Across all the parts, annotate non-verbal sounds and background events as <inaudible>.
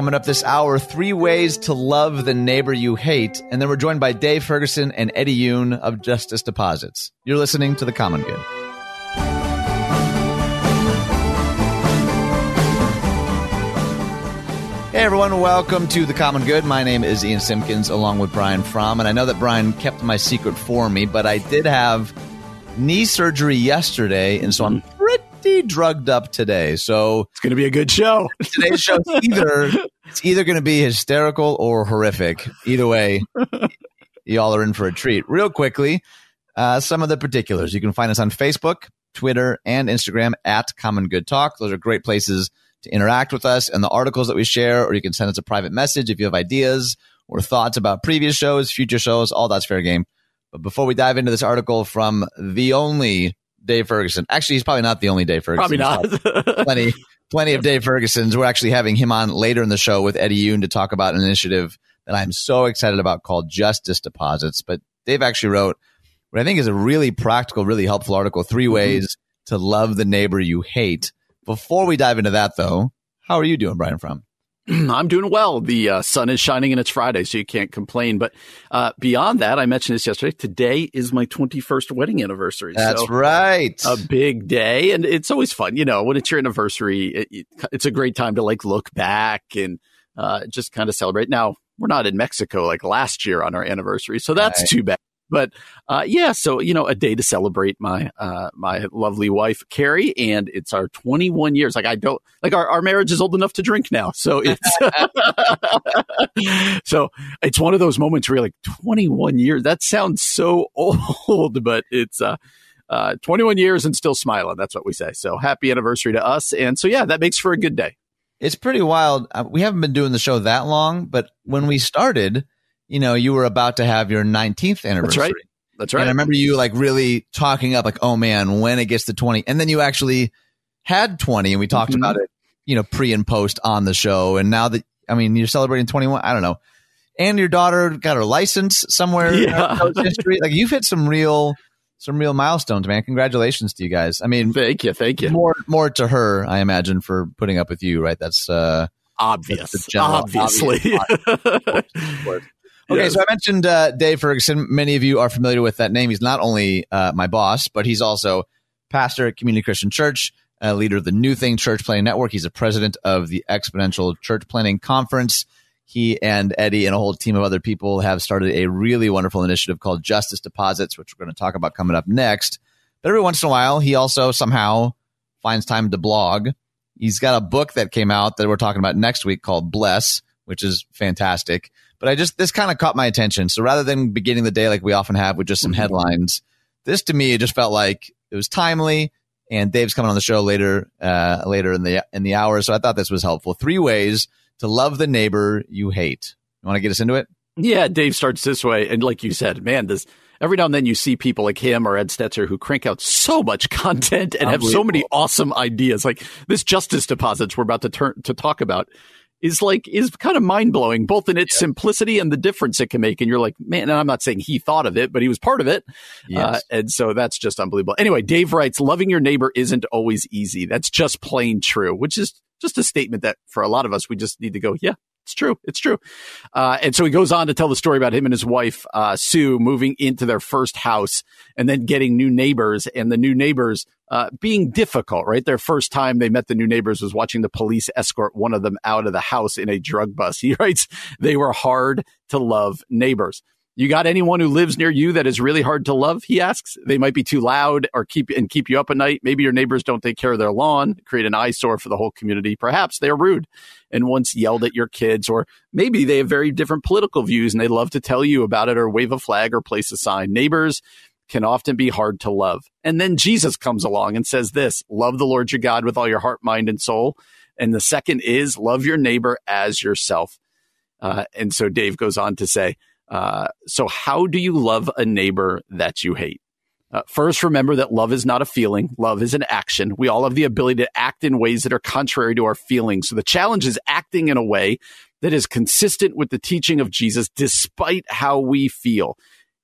Coming up this hour, three ways to love the neighbor you hate. And then we're joined by Dave Ferguson and Eddie Yoon of Justice Deposits. You're listening to The Common Good. Hey everyone, welcome to The Common Good. My name is Ian Simpkins along with Brian Fromm. And I know that Brian kept my secret for me, but I did have knee surgery yesterday. And so I'm pretty drugged up today. So it's going to be a good show. <laughs> Today's show is either it's either going to be hysterical or horrific. Either way, y'all are in for a treat. Real quickly, uh, some of the particulars. You can find us on Facebook, Twitter, and Instagram at Common Good Talk. Those are great places to interact with us and the articles that we share, or you can send us a private message if you have ideas or thoughts about previous shows, future shows, all that's fair game. But before we dive into this article from the only Dave Ferguson, actually, he's probably not the only Dave Ferguson. Probably not. <laughs> plenty, plenty of Dave Fergusons. We're actually having him on later in the show with Eddie Yoon to talk about an initiative that I'm so excited about called Justice Deposits. But Dave actually wrote what I think is a really practical, really helpful article: three mm-hmm. ways mm-hmm. to love the neighbor you hate. Before we dive into that, though, how are you doing, Brian Fromm? <clears throat> I'm doing well. The uh, sun is shining and it's Friday, so you can't complain. But uh, beyond that, I mentioned this yesterday. Today is my 21st wedding anniversary. That's so right. A big day. And it's always fun. You know, when it's your anniversary, it, it, it's a great time to like look back and uh, just kind of celebrate. Now, we're not in Mexico like last year on our anniversary, so that's right. too bad. But uh, yeah, so you know, a day to celebrate my uh, my lovely wife Carrie, and it's our 21 years. Like I don't like our, our marriage is old enough to drink now, so it's <laughs> so it's one of those moments where you're like 21 years. That sounds so old, <laughs> but it's uh, uh 21 years and still smiling. That's what we say. So happy anniversary to us, and so yeah, that makes for a good day. It's pretty wild. Uh, we haven't been doing the show that long, but when we started you know, you were about to have your 19th anniversary. That's right. That's right. And I remember you like really talking up, like, oh man, when it gets to 20. And then you actually had 20 and we talked mm-hmm. about it, you know, pre and post on the show. And now that, I mean, you're celebrating 21, I don't know. And your daughter got her license somewhere yeah. history. Like you've hit some real, some real milestones, man. Congratulations to you guys. I mean, thank you. Thank you. More, more to her, I imagine, for putting up with you, right? That's, uh, obvious. General, obviously. Obvious. <laughs> Okay, yes. so I mentioned uh, Dave Ferguson. Many of you are familiar with that name. He's not only uh, my boss, but he's also pastor at Community Christian Church, uh, leader of the New Thing Church Planting Network. He's a president of the Exponential Church Planting Conference. He and Eddie and a whole team of other people have started a really wonderful initiative called Justice Deposits, which we're going to talk about coming up next. But every once in a while, he also somehow finds time to blog. He's got a book that came out that we're talking about next week called Bless, which is fantastic. But I just this kind of caught my attention. So rather than beginning the day like we often have with just some mm-hmm. headlines, this to me it just felt like it was timely. And Dave's coming on the show later uh, later in the in the hour, so I thought this was helpful. Three ways to love the neighbor you hate. You want to get us into it? Yeah, Dave starts this way, and like you said, man, this every now and then you see people like him or Ed Stetzer who crank out so much <laughs> content and have so many awesome ideas. Like this justice deposits we're about to turn to talk about is like is kind of mind blowing, both in its yeah. simplicity and the difference it can make. And you're like, man, and I'm not saying he thought of it, but he was part of it. Yes. Uh, and so that's just unbelievable. Anyway, Dave writes, loving your neighbor isn't always easy. That's just plain true, which is just a statement that for a lot of us, we just need to go, yeah, it's true. It's true. Uh, and so he goes on to tell the story about him and his wife, uh, Sue, moving into their first house and then getting new neighbors and the new neighbors uh, being difficult, right? Their first time they met the new neighbors was watching the police escort one of them out of the house in a drug bus. <laughs> He writes, they were hard to love neighbors. You got anyone who lives near you that is really hard to love? He asks. They might be too loud or keep and keep you up at night. Maybe your neighbors don't take care of their lawn, create an eyesore for the whole community. Perhaps they're rude and once yelled at your kids, or maybe they have very different political views and they love to tell you about it or wave a flag or place a sign. Neighbors can often be hard to love. And then Jesus comes along and says this, love the Lord your God with all your heart, mind, and soul. And the second is love your neighbor as yourself. Uh, and so Dave goes on to say, uh, so, how do you love a neighbor that you hate? Uh, first, remember that love is not a feeling. Love is an action. We all have the ability to act in ways that are contrary to our feelings. So the challenge is acting in a way that is consistent with the teaching of Jesus, despite how we feel.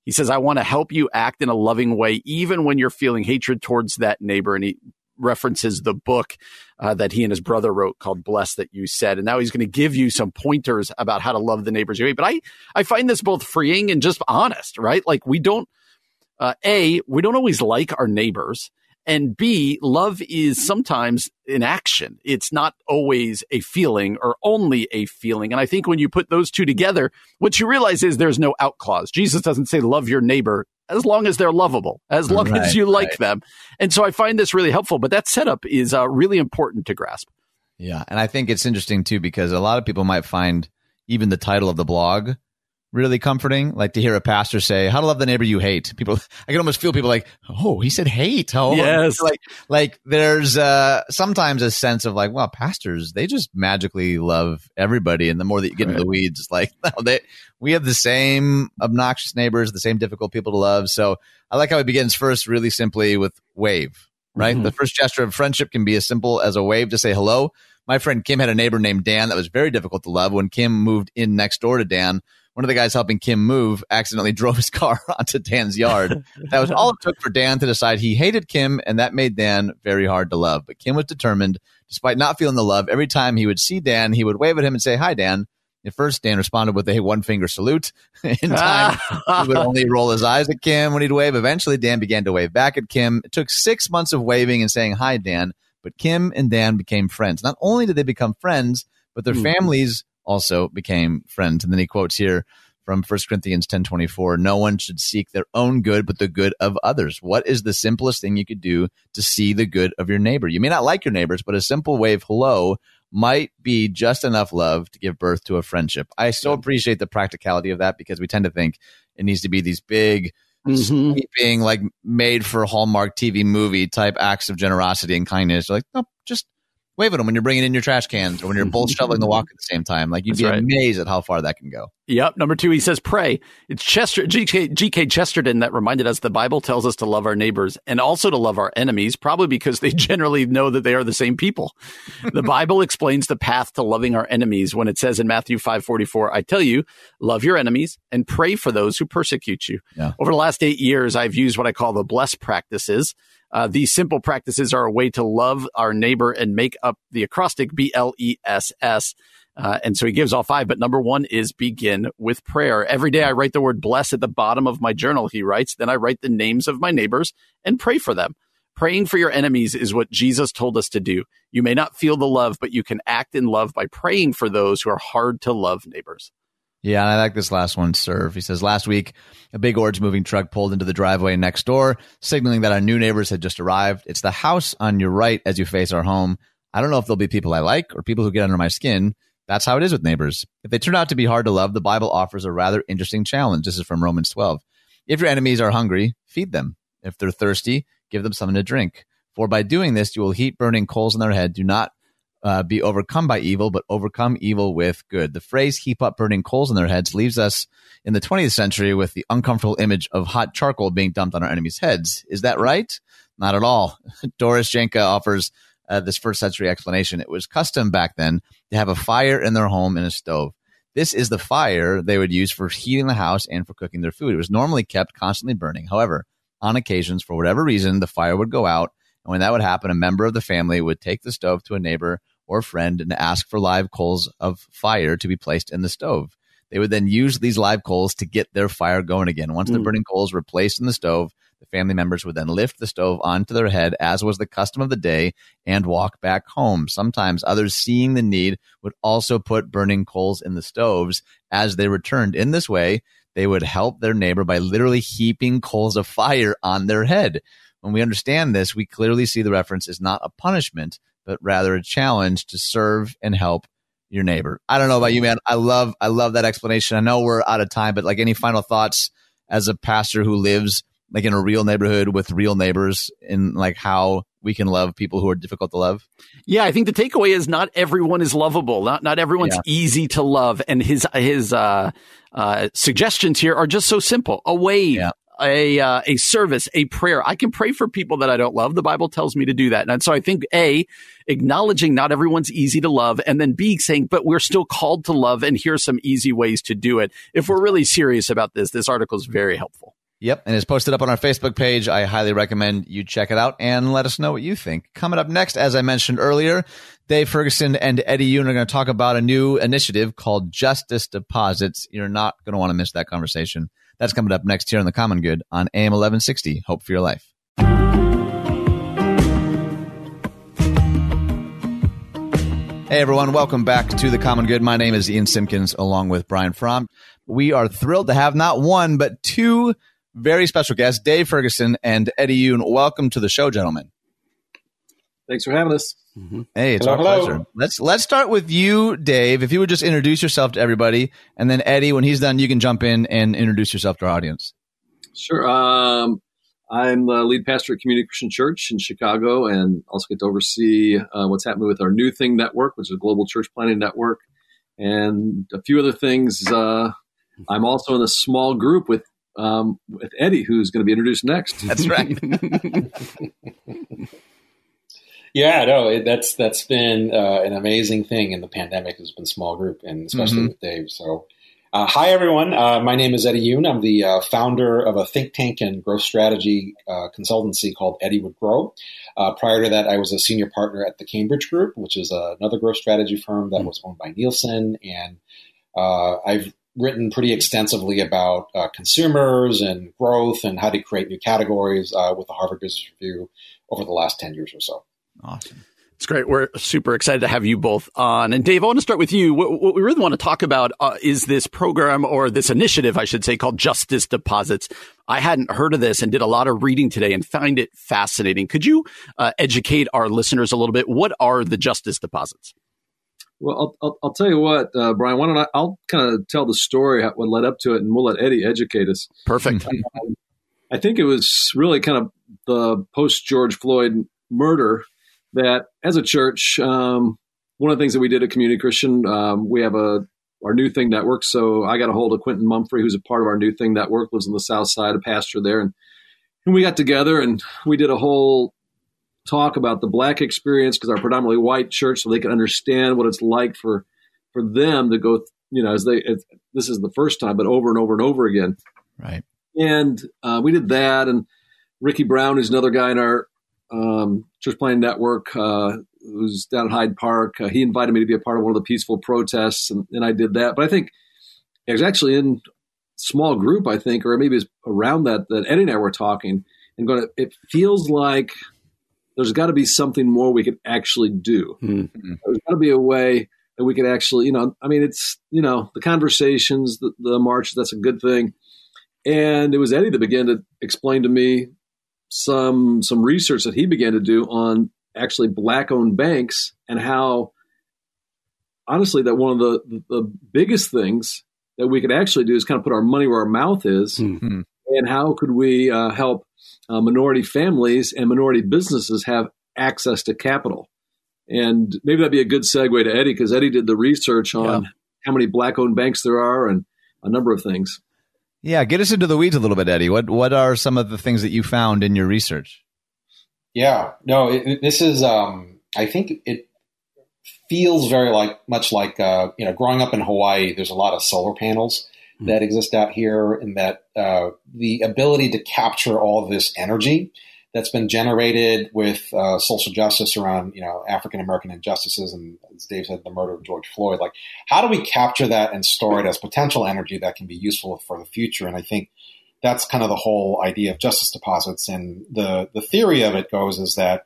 He says, I want to help you act in a loving way, even when you're feeling hatred towards that neighbor. And he references the book uh, that he and his brother wrote called Blessed that you said. And now he's going to give you some pointers about how to love the neighbors you hate. But I, I find this both freeing and just honest, right? Like we don't, uh, A, we don't always like our neighbors. And B, love is sometimes an action. It's not always a feeling or only a feeling. And I think when you put those two together, what you realize is there's no out clause. Jesus doesn't say love your neighbor as long as they're lovable, as long right, as you like right. them. And so I find this really helpful, but that setup is uh, really important to grasp. Yeah. And I think it's interesting too, because a lot of people might find even the title of the blog really comforting. Like to hear a pastor say, "How to love the neighbor you hate." People, I can almost feel people like, "Oh, he said hate." Oh, yes. Like, like there's uh, sometimes a sense of like, well, pastors they just magically love everybody, and the more that you get right. into the weeds, it's like <laughs> no, they we have the same obnoxious neighbors, the same difficult people to love. So I like how it begins first, really simply with wave. Right, mm-hmm. the first gesture of friendship can be as simple as a wave to say hello. My friend Kim had a neighbor named Dan that was very difficult to love. When Kim moved in next door to Dan, one of the guys helping Kim move accidentally <laughs> drove his car <laughs> onto Dan's yard. that was all it took for Dan to decide he hated Kim, and that made Dan very hard to love. But Kim was determined, despite not feeling the love, every time he would see Dan, he would wave at him and say, Hi, Dan. At first, Dan responded with a one finger salute. <laughs> In time, he would only roll his eyes at Kim when he'd wave. Eventually, Dan began to wave back at Kim. It took six months of waving and saying, Hi, Dan. But Kim and Dan became friends. Not only did they become friends, but their mm. families also became friends. And then he quotes here from 1 Corinthians 10:24, no one should seek their own good but the good of others. What is the simplest thing you could do to see the good of your neighbor? You may not like your neighbors, but a simple wave hello might be just enough love to give birth to a friendship. I so appreciate the practicality of that because we tend to think it needs to be these big mm-hmm. sweeping like made for Hallmark TV movie type acts of generosity and kindness. Like, no, just wave at them when you're bringing in your trash cans or when you're both <laughs> shoveling the walk at the same time. Like you'd That's be right. amazed at how far that can go. Yep. Number two, he says pray. It's Chester GK, GK Chesterton that reminded us the Bible tells us to love our neighbors and also to love our enemies, probably because they <laughs> generally know that they are the same people. the <laughs> Bible explains the path to loving our enemies when it says in Matthew five forty four, I tell you, love your enemies and pray for those who persecute you. Yeah. Over the last eight years, I've used what I call the blessed practices. Uh, these simple practices are a way to love our neighbor and make up the acrostic B L E S S. Uh, and so he gives all five, but number one is begin with prayer. Every day I write the word bless at the bottom of my journal, he writes. Then I write the names of my neighbors and pray for them. Praying for your enemies is what Jesus told us to do. You may not feel the love, but you can act in love by praying for those who are hard to love neighbors. Yeah, and I like this last one, serve. He says, Last week, a big orange moving truck pulled into the driveway next door, signaling that our new neighbors had just arrived. It's the house on your right as you face our home. I don't know if there'll be people I like or people who get under my skin. That's how it is with neighbors. If they turn out to be hard to love, the Bible offers a rather interesting challenge. This is from Romans 12. If your enemies are hungry, feed them. If they're thirsty, give them something to drink. For by doing this, you will heap burning coals on their head. Do not uh, be overcome by evil, but overcome evil with good. The phrase heap up burning coals in their heads leaves us in the 20th century with the uncomfortable image of hot charcoal being dumped on our enemies' heads. Is that right? Not at all. <laughs> Doris Jahnke offers uh, this first century explanation. It was custom back then to have a fire in their home in a stove. This is the fire they would use for heating the house and for cooking their food. It was normally kept constantly burning. However, on occasions, for whatever reason, the fire would go out. And when that would happen, a member of the family would take the stove to a neighbor or friend and ask for live coals of fire to be placed in the stove. They would then use these live coals to get their fire going again. Once mm. the burning coals were placed in the stove, the family members would then lift the stove onto their head, as was the custom of the day, and walk back home. Sometimes others, seeing the need, would also put burning coals in the stoves as they returned. In this way, they would help their neighbor by literally heaping coals of fire on their head. When we understand this, we clearly see the reference is not a punishment, but rather a challenge to serve and help your neighbor. I don't know about you, man. I love I love that explanation. I know we're out of time, but like any final thoughts as a pastor who lives like in a real neighborhood with real neighbors in like how we can love people who are difficult to love? Yeah, I think the takeaway is not everyone is lovable. Not not everyone's yeah. easy to love, and his his uh, uh, suggestions here are just so simple. A wave, yeah a uh, a service, a prayer. I can pray for people that I don't love. The Bible tells me to do that. And so I think A, acknowledging not everyone's easy to love, and then B, saying, but we're still called to love, and here's some easy ways to do it. If we're really serious about this, this article is very helpful. Yep, and it's posted up on our Facebook page. I highly recommend you check it out and let us know what you think. Coming up next, as I mentioned earlier, Dave Ferguson and Eddie Yoon are going to talk about a new initiative called Justice Deposits. You're not going to want to miss that conversation. That's coming up next here on The Common Good on AM 1160. Hope for your life. Hey everyone, welcome back to The Common Good. My name is Ian Simpkins along with Brian Fromm. We are thrilled to have not one, but two very special guests, Dave Ferguson and Eddie Yoon. Welcome to the show, gentlemen. Thanks for having us. Mm-hmm. Hey, it's hello, our pleasure. Let's let's start with you, Dave. If you would just introduce yourself to everybody, and then Eddie, when he's done, you can jump in and introduce yourself to our audience. Sure. Um, I'm the lead pastor at Community Christian Church in Chicago, and also get to oversee uh, what's happening with our New Thing Network, which is a global church planting network, and a few other things. Uh, I'm also in a small group with um, with Eddie, who's going to be introduced next. That's right. <laughs> <laughs> yeah, no, it, that's that's been uh, an amazing thing in the pandemic. Has been small group, and especially mm-hmm. with Dave. So, uh, hi everyone. Uh, my name is Eddie Yoon. I'm the uh, founder of a think tank and growth strategy uh, consultancy called Eddie Would Grow. Uh, prior to that, I was a senior partner at the Cambridge Group, which is another growth strategy firm that mm-hmm. was owned by Nielsen, and I've written pretty extensively about uh, consumers and growth and how to create new categories uh, with the Harvard Business Review over the last 10 years or so. Awesome. It's great. We're super excited to have you both on. And Dave, I want to start with you. What, what we really want to talk about uh, is this program or this initiative, I should say, called Justice Deposits. I hadn't heard of this and did a lot of reading today and find it fascinating. Could you uh, educate our listeners a little bit? What are the Justice Deposits? Well, I'll, I'll, I'll, tell you what, uh, Brian. Why don't I? I'll kind of tell the story what led up to it, and we'll let Eddie educate us. Perfect. <laughs> I think it was really kind of the post George Floyd murder that, as a church, um, one of the things that we did at Community Christian, um, we have a our New Thing Network. So I got a hold of Quentin Mumphrey, who's a part of our New Thing Network, lives on the South Side, a pastor there, and and we got together and we did a whole talk about the black experience because our predominantly white church, so they can understand what it's like for for them to go. You know, as they this is the first time, but over and over and over again. Right. And uh, we did that, and Ricky Brown, who's another guy in our um, church planting network, uh, who's down at Hyde Park. Uh, he invited me to be a part of one of the peaceful protests, and, and I did that. But I think it was actually in small group, I think, or maybe it's around that that Eddie and I were talking and going. It feels like there's got to be something more we could actually do. Mm-hmm. There's got to be a way that we could actually, you know, I mean, it's, you know, the conversations, the, the march, that's a good thing. And it was Eddie that began to explain to me some some research that he began to do on actually black owned banks and how honestly that one of the, the, biggest things that we could actually do is kind of put our money where our mouth is mm-hmm. and how could we uh, help uh, minority families and minority businesses have access to capital. And maybe that'd be a good segue to Eddie because Eddie did the research on yeah. how many black owned banks there are and a number of things. Yeah, get us into the weeds a little bit, Eddie. What what are some of the things that you found in your research? Yeah, no, it, this is. Um, I think it feels very like much like uh, you know, growing up in Hawaii. There's a lot of solar panels, Hmm. that exist out here, and that uh, the ability to capture all this energy that's been generated with uh, social justice around you know African American injustices and as Dave said the murder of George Floyd. Like how do we capture that and store it as potential energy that can be useful for the future? And I think that's kind of the whole idea of justice deposits. And the the theory of it goes is that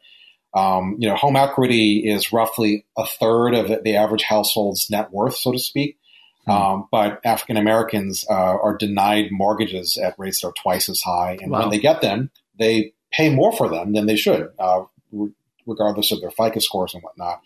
um, you know home equity is roughly a third of the average household's net worth so to speak. Hmm. Um, but African Americans uh, are denied mortgages at rates that are twice as high, and wow. when they get them, they pay more for them than they should, uh, re- regardless of their FICO scores and whatnot.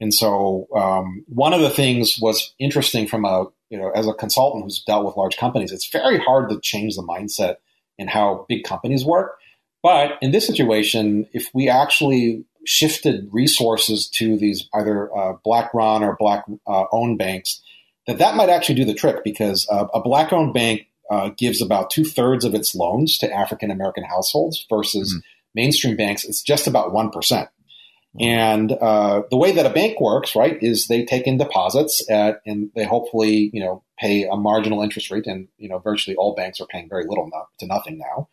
And so, um, one of the things was interesting from a you know as a consultant who's dealt with large companies, it's very hard to change the mindset in how big companies work. But in this situation, if we actually shifted resources to these either uh, black run or black uh, owned banks that that might actually do the trick because uh, a black owned bank uh, gives about two thirds of its loans to African American households versus mm-hmm. mainstream banks, it's just about 1%. And uh, the way that a bank works, right, is they take in deposits at, and they hopefully, you know, pay a marginal interest rate. And you know, virtually all banks are paying very little to nothing now.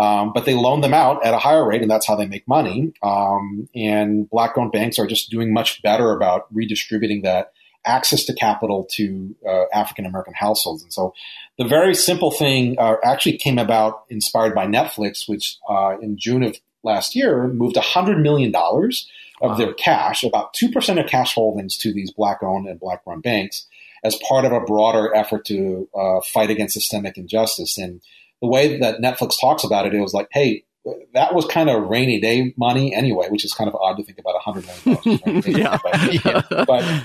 Um, but they loan them out at a higher rate, and that's how they make money. Um, and black-owned banks are just doing much better about redistributing that access to capital to uh, African American households. And so, the very simple thing uh, actually came about inspired by Netflix, which uh, in June of last year moved $100 million of wow. their cash, about 2% of cash holdings to these black owned and black run banks as part of a broader effort to uh, fight against systemic injustice. And the way that Netflix talks about it, it was like, hey, that was kind of rainy day money anyway, which is kind of odd to think about $100 million. <laughs> yeah. But, yeah. but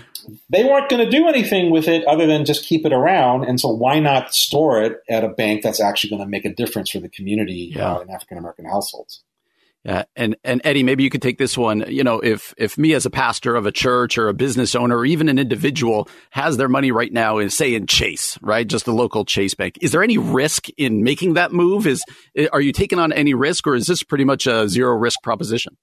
they weren't going to do anything with it other than just keep it around. And so why not store it at a bank that's actually going to make a difference for the community yeah. uh, in African American households? Yeah, and and Eddie, maybe you could take this one. You know, if if me as a pastor of a church or a business owner or even an individual has their money right now in say in Chase, right, just the local Chase bank, is there any risk in making that move? Is are you taking on any risk, or is this pretty much a zero risk proposition?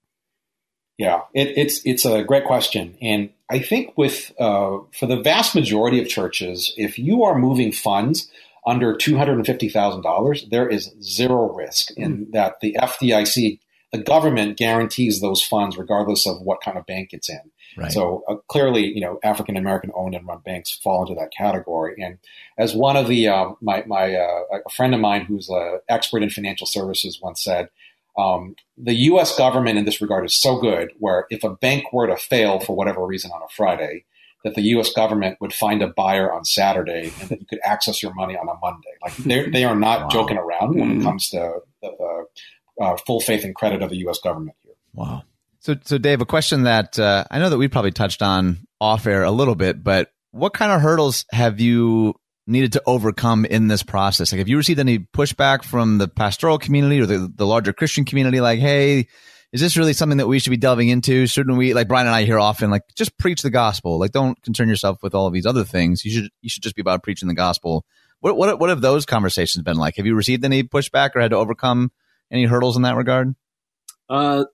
Yeah, it, it's it's a great question, and I think with uh, for the vast majority of churches, if you are moving funds under two hundred and fifty thousand dollars, there is zero risk in mm. that the FDIC the government guarantees those funds regardless of what kind of bank it's in. Right. So uh, clearly, you know, African American owned and run banks fall into that category. And as one of the uh, my my uh, a friend of mine who's an expert in financial services once said, um, the U.S. government in this regard is so good. Where if a bank were to fail for whatever reason on a Friday, that the U.S. government would find a buyer on Saturday and that you could access your money on a Monday. Like they they are not wow. joking around when it comes to the, the uh, full faith and credit of the U.S. government here. Wow. So, so Dave, a question that uh, I know that we probably touched on off air a little bit, but what kind of hurdles have you needed to overcome in this process? Like, have you received any pushback from the pastoral community or the, the larger Christian community? Like, hey, is this really something that we should be delving into? Shouldn't we, like Brian and I hear often, like, just preach the gospel. Like, don't concern yourself with all of these other things. You should, you should just be about preaching the gospel. What, what, what have those conversations been like? Have you received any pushback or had to overcome any hurdles in that regard? Uh,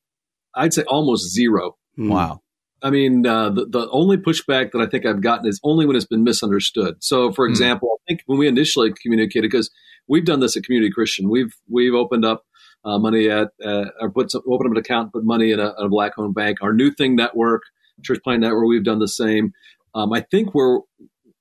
I'd say almost zero. Hmm. Wow. I mean, uh, the, the only pushback that I think I've gotten is only when it's been misunderstood. So, for hmm. example, I think when we initially communicated, because we've done this at Community Christian, we've we've opened up uh, money at uh, or put some, opened up an account, put money in a, a black-owned bank. Our New Thing Network, Church Planting Network, we've done the same. Um, I think we're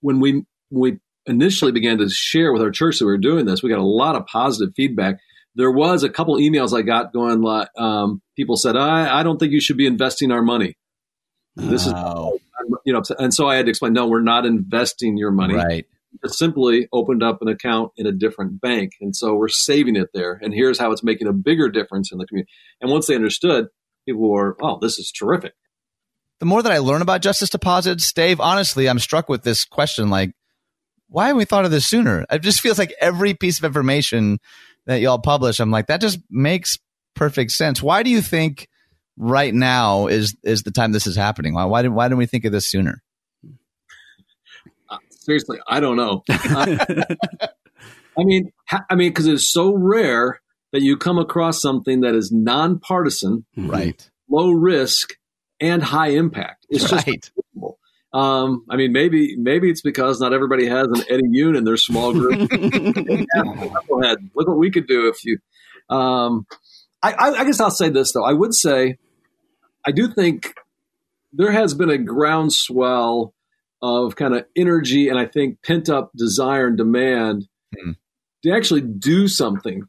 when we when we initially began to share with our church that we were doing this, we got a lot of positive feedback there was a couple emails I got going. Like, um, people said, I, I don't think you should be investing our money. This oh. is, you know, and so I had to explain, no, we're not investing your money. Right. It simply opened up an account in a different bank. And so we're saving it there. And here's how it's making a bigger difference in the community. And once they understood, people were, oh, this is terrific. The more that I learn about justice deposits, Dave, honestly, I'm struck with this question like, why haven't we thought of this sooner? It just feels like every piece of information that y'all publish, I'm like, that just makes perfect sense. Why do you think right now is is the time this is happening? Why why didn't why didn't we think of this sooner? Uh, seriously, I don't know. I mean, <laughs> I mean, because it's so rare that you come across something that is nonpartisan, right, low risk, and high impact. It's right. just um, I mean, maybe maybe it's because not everybody has an Eddie Yoon in their small group. <laughs> Look what we could do if you. Um, I, I, I guess I'll say this though. I would say, I do think there has been a groundswell of kind of energy and I think pent up desire and demand hmm. to actually do something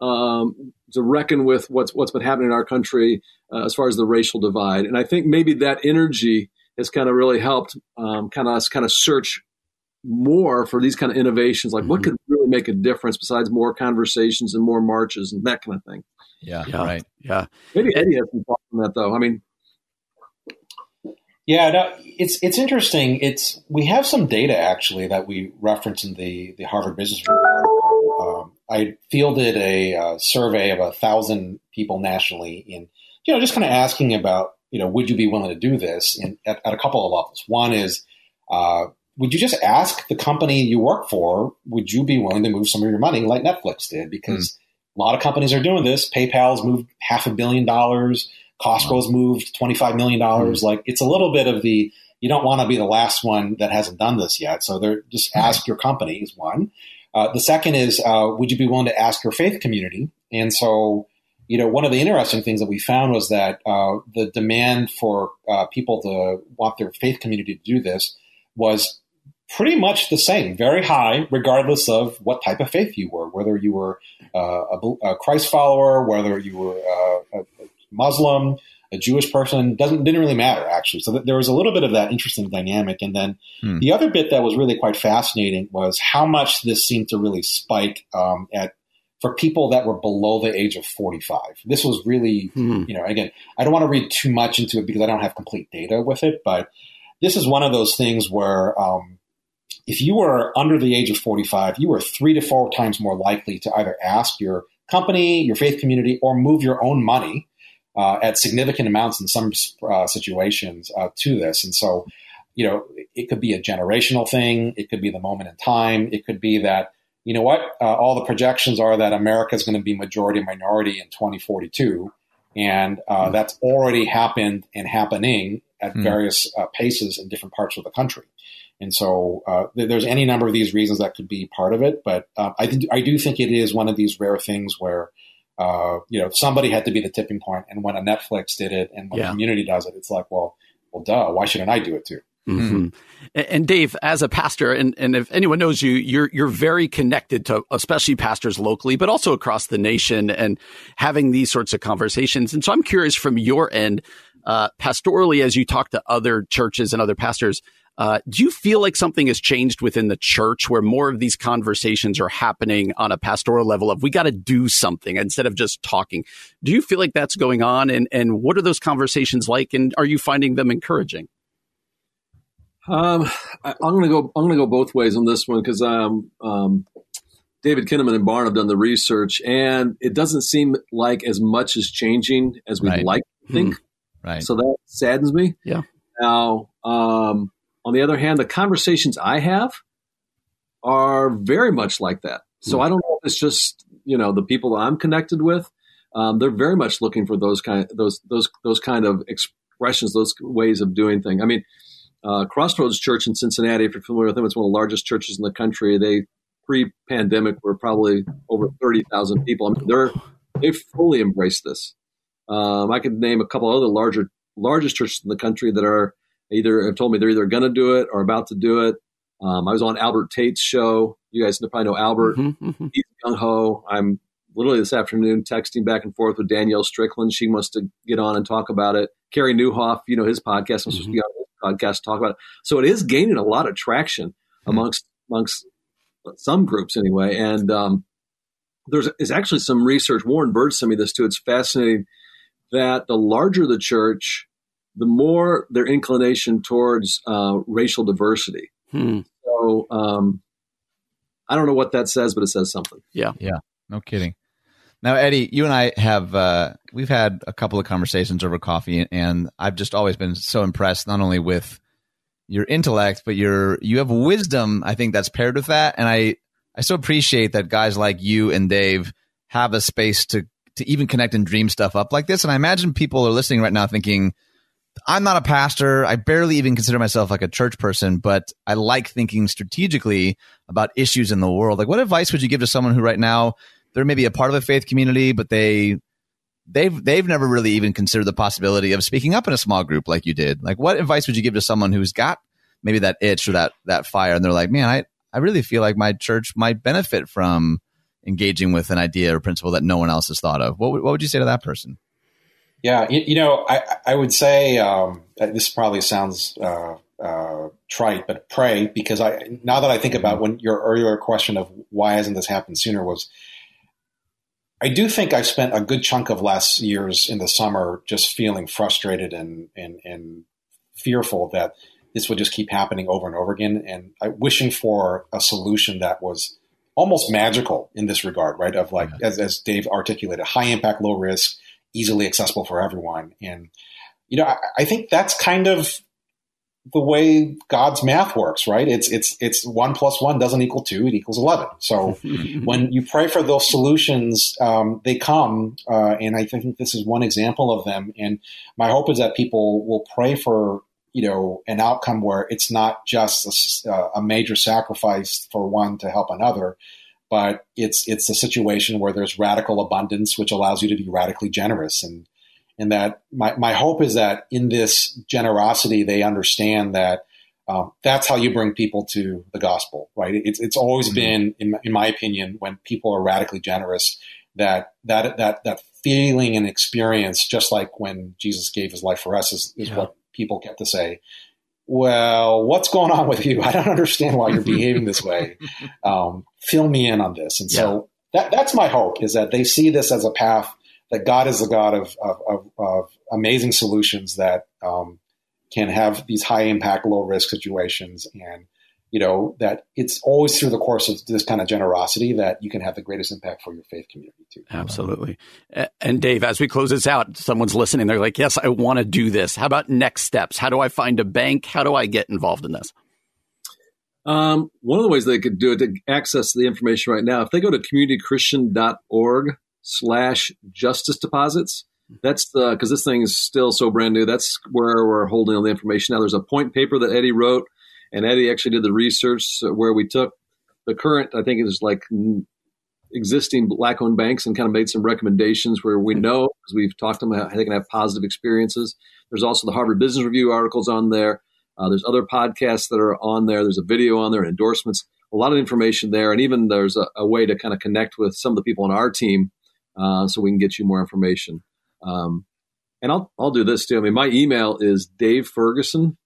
um, to reckon with what's what's been happening in our country uh, as far as the racial divide. And I think maybe that energy has kind of really helped um, kind of us kind of search more for these kind of innovations. Like mm-hmm. what could really make a difference besides more conversations and more marches and that kind of thing? Yeah, yeah. right. Yeah. Maybe eddie has some thoughts on that though. I mean yeah no, it's it's interesting. It's we have some data actually that we reference in the the harvard business review article. Um, i fielded a uh, survey of a thousand people nationally in you know just kind of asking about you know, would you be willing to do this in, at, at, a couple of levels? One is, uh, would you just ask the company you work for, would you be willing to move some of your money like Netflix did? Because mm. a lot of companies are doing this. PayPal's moved half a billion dollars. Costco's wow. moved $25 million. Mm-hmm. Like it's a little bit of the, you don't want to be the last one that hasn't done this yet. So they're just ask your company is one. Uh, the second is, uh, would you be willing to ask your faith community? And so, you know, one of the interesting things that we found was that uh, the demand for uh, people to want their faith community to do this was pretty much the same, very high, regardless of what type of faith you were, whether you were uh, a, a, Christ follower, whether you were uh, a, a Muslim, a Jewish person doesn't didn't really matter actually. So there was a little bit of that interesting dynamic, and then hmm. the other bit that was really quite fascinating was how much this seemed to really spike um, at for people that were below the age of 45. This was really, hmm. you know, again, I don't want to read too much into it because I don't have complete data with it, but this is one of those things where um, if you were under the age of 45, you were three to four times more likely to either ask your company, your faith community, or move your own money uh, at significant amounts in some uh, situations uh, to this. And so, you know, it could be a generational thing. It could be the moment in time. It could be that, you know what, uh, all the projections are that America is going to be majority minority in 2042. And mm. that's already happened and happening at mm. various uh, paces in different parts of the country. And so uh, there's any number of these reasons that could be part of it. But I, th- I do think it is one of these rare things where uh, you know, somebody had to be the tipping point. And when a Netflix did it and when yeah. community does it, it's like, well, well, duh, why shouldn't I do it too? Mm-hmm. And Dave, as a pastor, and, and if anyone knows you, you're you're very connected to especially pastors locally, but also across the nation, and having these sorts of conversations. And so, I'm curious from your end, uh, pastorally, as you talk to other churches and other pastors, uh, do you feel like something has changed within the church where more of these conversations are happening on a pastoral level of we got to do something instead of just talking? Do you feel like that's going on? And, and what are those conversations like? And are you finding them encouraging? Um, I, am going to go. I'm going to go both ways on this one because um, um, David Kinnaman and Barna have done the research, and it doesn't seem like as much is changing as we'd right. like to think. Mm-hmm. Right. So that saddens me. Yeah. Now, um, on the other hand, the conversations I have are very much like that. So mm. I don't know if it's just you know the people that I'm connected with. Um, they're very much looking for those kind those those those kind of expressions, those ways of doing things. I mean, uh, Crossroads Church in Cincinnati, if you're familiar with them, it's one of the largest churches in the country. They pre-pandemic were probably over thirty thousand people. I mean, they're they fully embraced this. Um, I could name a couple other larger largest churches in the country that are either have told me they're either going to do it or about to do it. Um, I was on Albert Tate's show. You guys probably know Albert. Mm-hmm, mm-hmm. He's gung ho. I'm literally this afternoon texting back and forth with Danielle Strickland. She wants to get on and talk about it. Carey Nieuwhof, you know his podcast. I'm supposed to be mm-hmm. on his podcast to talk about it. So it is gaining a lot of traction mm-hmm. amongst amongst some groups anyway. And um, there's is actually some research. Warren Bird sent me this too. It's fascinating that the larger the church, the more their inclination towards uh, racial diversity. Hmm. So um, I don't know what that says, but it says something. Yeah, yeah, no kidding. Now, Eddie, you and I have uh, we've had a couple of conversations over coffee, and I've just always been so impressed not only with your intellect, but your you have wisdom. I think that's paired with that, and I I so appreciate that guys like you and Dave have a space to to even connect and dream stuff up like this. And I imagine people are listening right now thinking I'm not a pastor. I barely even consider myself like a church person, but I like thinking strategically about issues in the world. Like, what advice would you give to someone who right now they're maybe a part of a faith community, but they they've they've never really even considered the possibility of speaking up in a small group like you did. Like, what advice would you give to someone who's got maybe that itch or that that fire, and they're like, man, I I really feel like my church might benefit from engaging with an idea or principle that no one else has thought of. What what would you say to that person? Yeah, you, you know, I, I would say um, this probably sounds uh, uh, trite, but pray because I now that I think about when your earlier question of why hasn't this happened sooner was, I do think I spent a good chunk of last years in the summer just feeling frustrated and and, and fearful that this would just keep happening over and over again, and I, wishing for a solution that was almost magical in this regard, right? Of like, yeah. as, as Dave articulated, high impact, low risk easily accessible for everyone. And, you know, I, I think that's kind of the way God's math works, right? It's it's it's one plus one doesn't equal two; it equals eleven. So <laughs> when you pray for those solutions, um, they come, uh, and I think this is one example of them. And my hope is that people will pray for you know an outcome where it's not just a, uh, a major sacrifice for one to help another, but it's it's a situation where there's radical abundance, which allows you to be radically generous and and that my, my hope is that in this generosity, they understand that um, that's how you bring people to the gospel, right? It's, it's always mm-hmm. been, in, in my opinion, when people are radically generous, that that that that feeling and experience, just like when Jesus gave His life for us, is, is yeah. what people get to say. Well, what's going on with you? I don't understand why you're behaving this way. <laughs> Um, fill me in on this. And so that, that's my hope is that they see this as a path that God is a God of, of, of, of amazing solutions that um, can have these high impact, low risk situations. And, you know, that it's always through the course of this kind of generosity that you can have the greatest impact for your faith community too. Absolutely. And Dave, as we close this out, someone's listening. They're like, yes, I want to do this. How about next steps? How do I find a bank? How do I get involved in this? Um, one of the ways they could do it to access the information right now, if they go to communitychristian.org slash justice deposits. That's the because this thing is still so brand new. That's where we're holding all the information now. There's a point paper that Eddie wrote, and Eddie actually did the research where we took the current. I think it was like existing black-owned banks and kind of made some recommendations where we know because we've talked to them how they can have positive experiences. There's also the Harvard Business Review articles on there. Uh, there's other podcasts that are on there. There's a video on there, endorsements, a lot of information there, and even there's a, a way to kind of connect with some of the people on our team uh, so we can get you more information. Um, and I'll, I'll do this too. I mean, my email is Dave Ferguson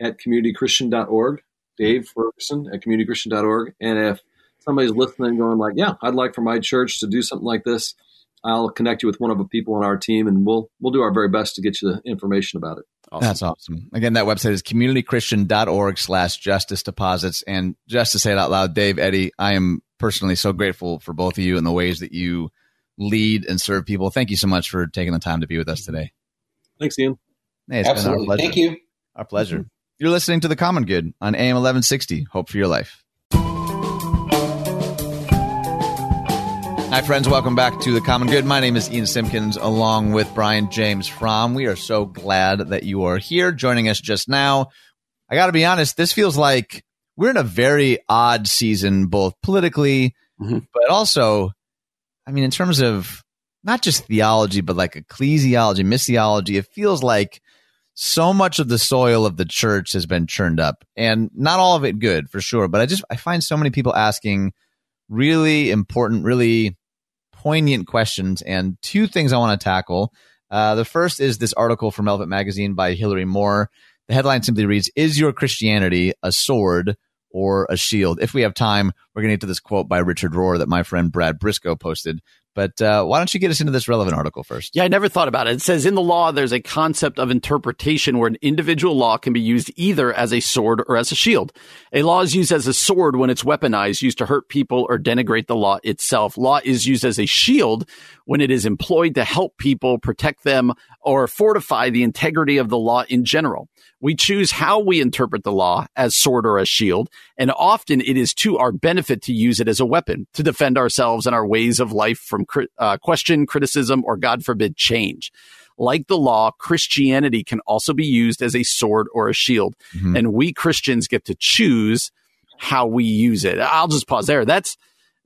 at communitychristian.org, Dave Ferguson at communitychristian.org. And if somebody's listening going like, yeah, I'd like for my church to do something like this, I'll connect you with one of the people on our team and we'll, we'll do our very best to get you the information about it. Awesome. That's awesome. Again, that website is communitychristian.org slash justice deposits. And just to say it out loud, Dave, Eddie, I am personally so grateful for both of you and the ways that you – lead and serve people. Thank you so much for taking the time to be with us today. Thanks, Ian. Hey, Absolutely. Thank you. Our pleasure. Mm-hmm. You're listening to The Common Good on AM 1160. Hope for your life. Hi, friends. Welcome back to The Common Good. My name is Ian Simpkins, along with Brian James Fromm. We are so glad that you are here joining us just now. I got to be honest, this feels like we're in a very odd season, both politically, mm-hmm. but also I mean, in terms of not just theology, but like ecclesiology, missiology, it feels like so much of the soil of the church has been churned up and not all of it good for sure. But I just, I find so many people asking really important, really poignant questions. And two things I want to tackle. Uh, the first is this article from Relevant Magazine by Hilary Moore. The headline simply reads, Is your Christianity a sword or a shield. If we have time, we're going to get to this quote by Richard Rohr that my friend Brad Brisco posted. But uh, why don't you get us into this relevant article first? Yeah, I never thought about it. It says in the law, there's a concept of interpretation where an individual law can be used either as a sword or as a shield. A law is used as a sword when it's weaponized, used to hurt people or denigrate the law itself. Law is used as a shield when it is employed to help people, protect them, or fortify the integrity of the law in general. We choose how we interpret the law as sword or as shield, and often it is to our benefit to use it as a weapon to defend ourselves and our ways of life from uh, question, criticism, or God forbid, change. Like the law, Christianity can also be used as a sword or a shield, mm-hmm. and we Christians get to choose how we use it. I'll just pause there. That's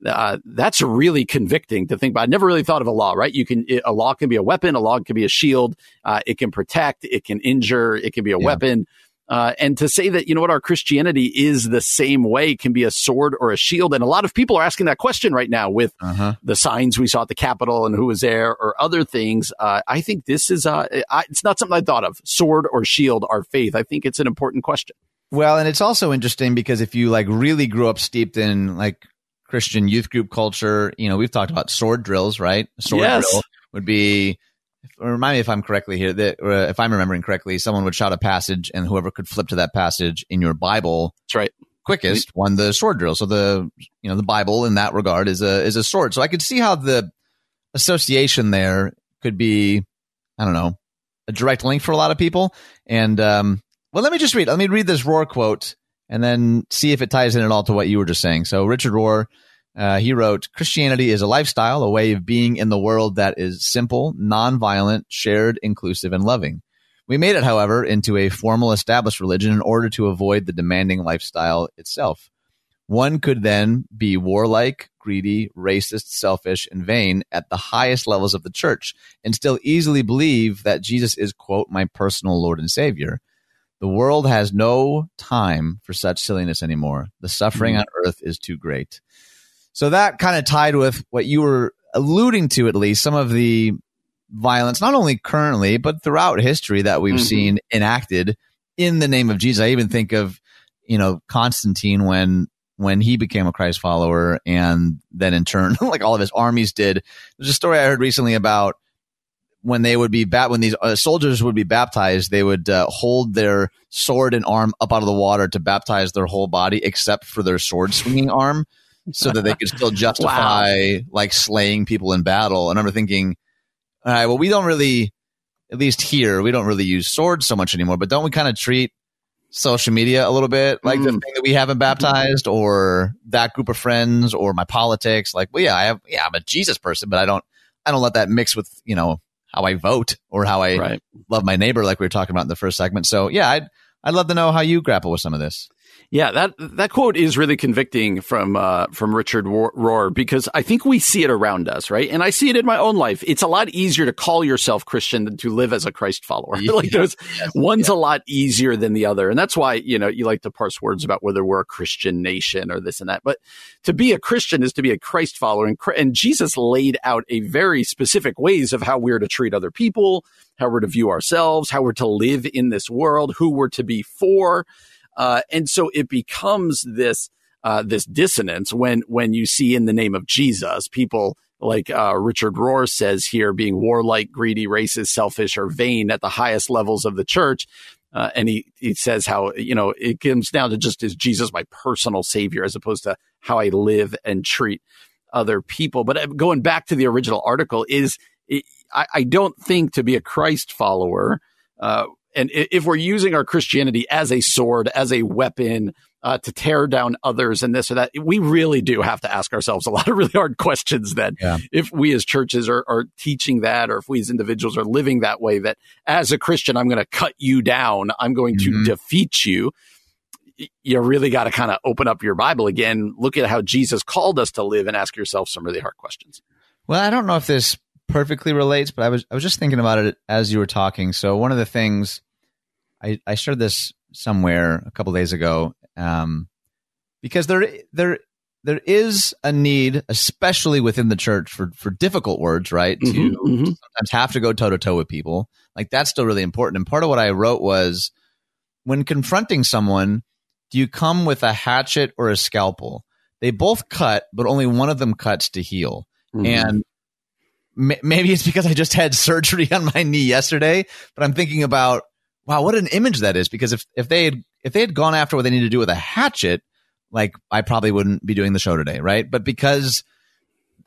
uh, that's really convicting to think about. I never really thought of a law, right? You can, a law can be a weapon, a law can be a shield. Uh, it can protect, it can injure, it can be a yeah. weapon. Uh, and to say that, you know what, our Christianity is the same way can be a sword or a shield. And a lot of people are asking that question right now with uh-huh. the signs we saw at the Capitol and who was there or other things. Uh, I think this is, uh, I, it's not something I thought of. Sword or shield, our faith. I think it's an important question. Well, and it's also interesting because if you like really grew up steeped in like Christian youth group culture. You know, we've talked about sword drills, right? Sword yes. drill would be, remind me if I'm correctly here, that uh, if I'm remembering correctly, someone would shout a passage and whoever could flip to that passage in your Bible. That's right. Quickest won the sword drill. So the, you know, the Bible in that regard is a, is a sword. So I could see how the association there could be, I don't know, a direct link for a lot of people. And, um, well, let me just read. Let me read this Rohr quote and then see if it ties in at all to what you were just saying. So Richard Rohr, uh, he wrote, Christianity is a lifestyle, a way of being in the world that is simple, nonviolent, shared, inclusive, and loving. We made it, however, into a formal established religion in order to avoid the demanding lifestyle itself. One could then be warlike, greedy, racist, selfish, and vain at the highest levels of the church and still easily believe that Jesus is, quote, my personal Lord and Savior. The world has no time for such silliness anymore. The suffering mm-hmm. on earth is too great. So that kind of tied with what you were alluding to, at least some of the violence, not only currently, but throughout history that we've mm-hmm. seen enacted in the name of Jesus. I even think of, you know, Constantine when when he became a Christ follower and then in turn, <laughs> like all of his armies did. There's a story I heard recently about when they would be bat when these uh, soldiers would be baptized, they would uh, hold their sword and arm up out of the water to baptize their whole body except for their sword swinging arm, so that they could still <laughs> justify wow. like slaying people in battle. And I'm thinking, all right, well, we don't really, at least here, we don't really use swords so much anymore. But don't we kind of treat social media a little bit like mm. the thing that we haven't baptized, or that group of friends, or my politics? Like, well, yeah, I have, yeah, I'm a Jesus person, but I don't, I don't let that mix with you know how I vote or how I right. love my neighbor, like we were talking about in the first segment. So yeah, I'd I'd love to know how you grapple with some of this. Yeah, that that quote is really convicting from uh, from Richard Rohr because I think we see it around us, right? And I see it in my own life. It's a lot easier to call yourself Christian than to live as a Christ follower. <laughs> Yeah. like there's yes. one's yeah. a lot easier than the other, and that's why you know you like to parse words about whether we're a Christian nation or this and that. But to be a Christian is to be a Christ follower, and, and Jesus laid out a very specific ways of how we're to treat other people, how we're to view ourselves, how we're to live in this world, who we're to be for. Uh, and so it becomes this uh, this dissonance when when you see in the name of Jesus people like uh, Richard Rohr says here, being warlike, greedy, racist, selfish, or vain at the highest levels of the church. Uh, and he, he says how, you know, it comes down to just is Jesus my personal savior as opposed to how I live and treat other people. But uh, going back to the original article is it, I, I, don't think to be a Christ follower, uh, and if we're using our Christianity as a sword, as a weapon uh, to tear down others and this or that, we really do have to ask ourselves a lot of really hard questions then. Yeah. If we as churches are, are teaching that, or if we as individuals are living that way, that as a Christian, I'm going to cut you down, I'm going mm-hmm. to defeat you. You really got to kind of open up your Bible again, look at how Jesus called us to live, and ask yourself some really hard questions. Well, I don't know if this perfectly relates, but I was I was just thinking about it as you were talking. So one of the things I, I shared this somewhere a couple days ago, um, because there there there is a need, especially within the church, for for difficult words, right? Mm-hmm, to mm-hmm. sometimes have to go toe to toe with people. Like that's still really important. And part of what I wrote was when confronting someone, do you come with a hatchet or a scalpel? They both cut, but only one of them cuts to heal. Mm-hmm. And maybe it's because I just had surgery on my knee yesterday, but I'm thinking about wow, what an image that is. Because if if they had if they had gone after what they need to do with a hatchet, like I probably wouldn't be doing the show today, right? But because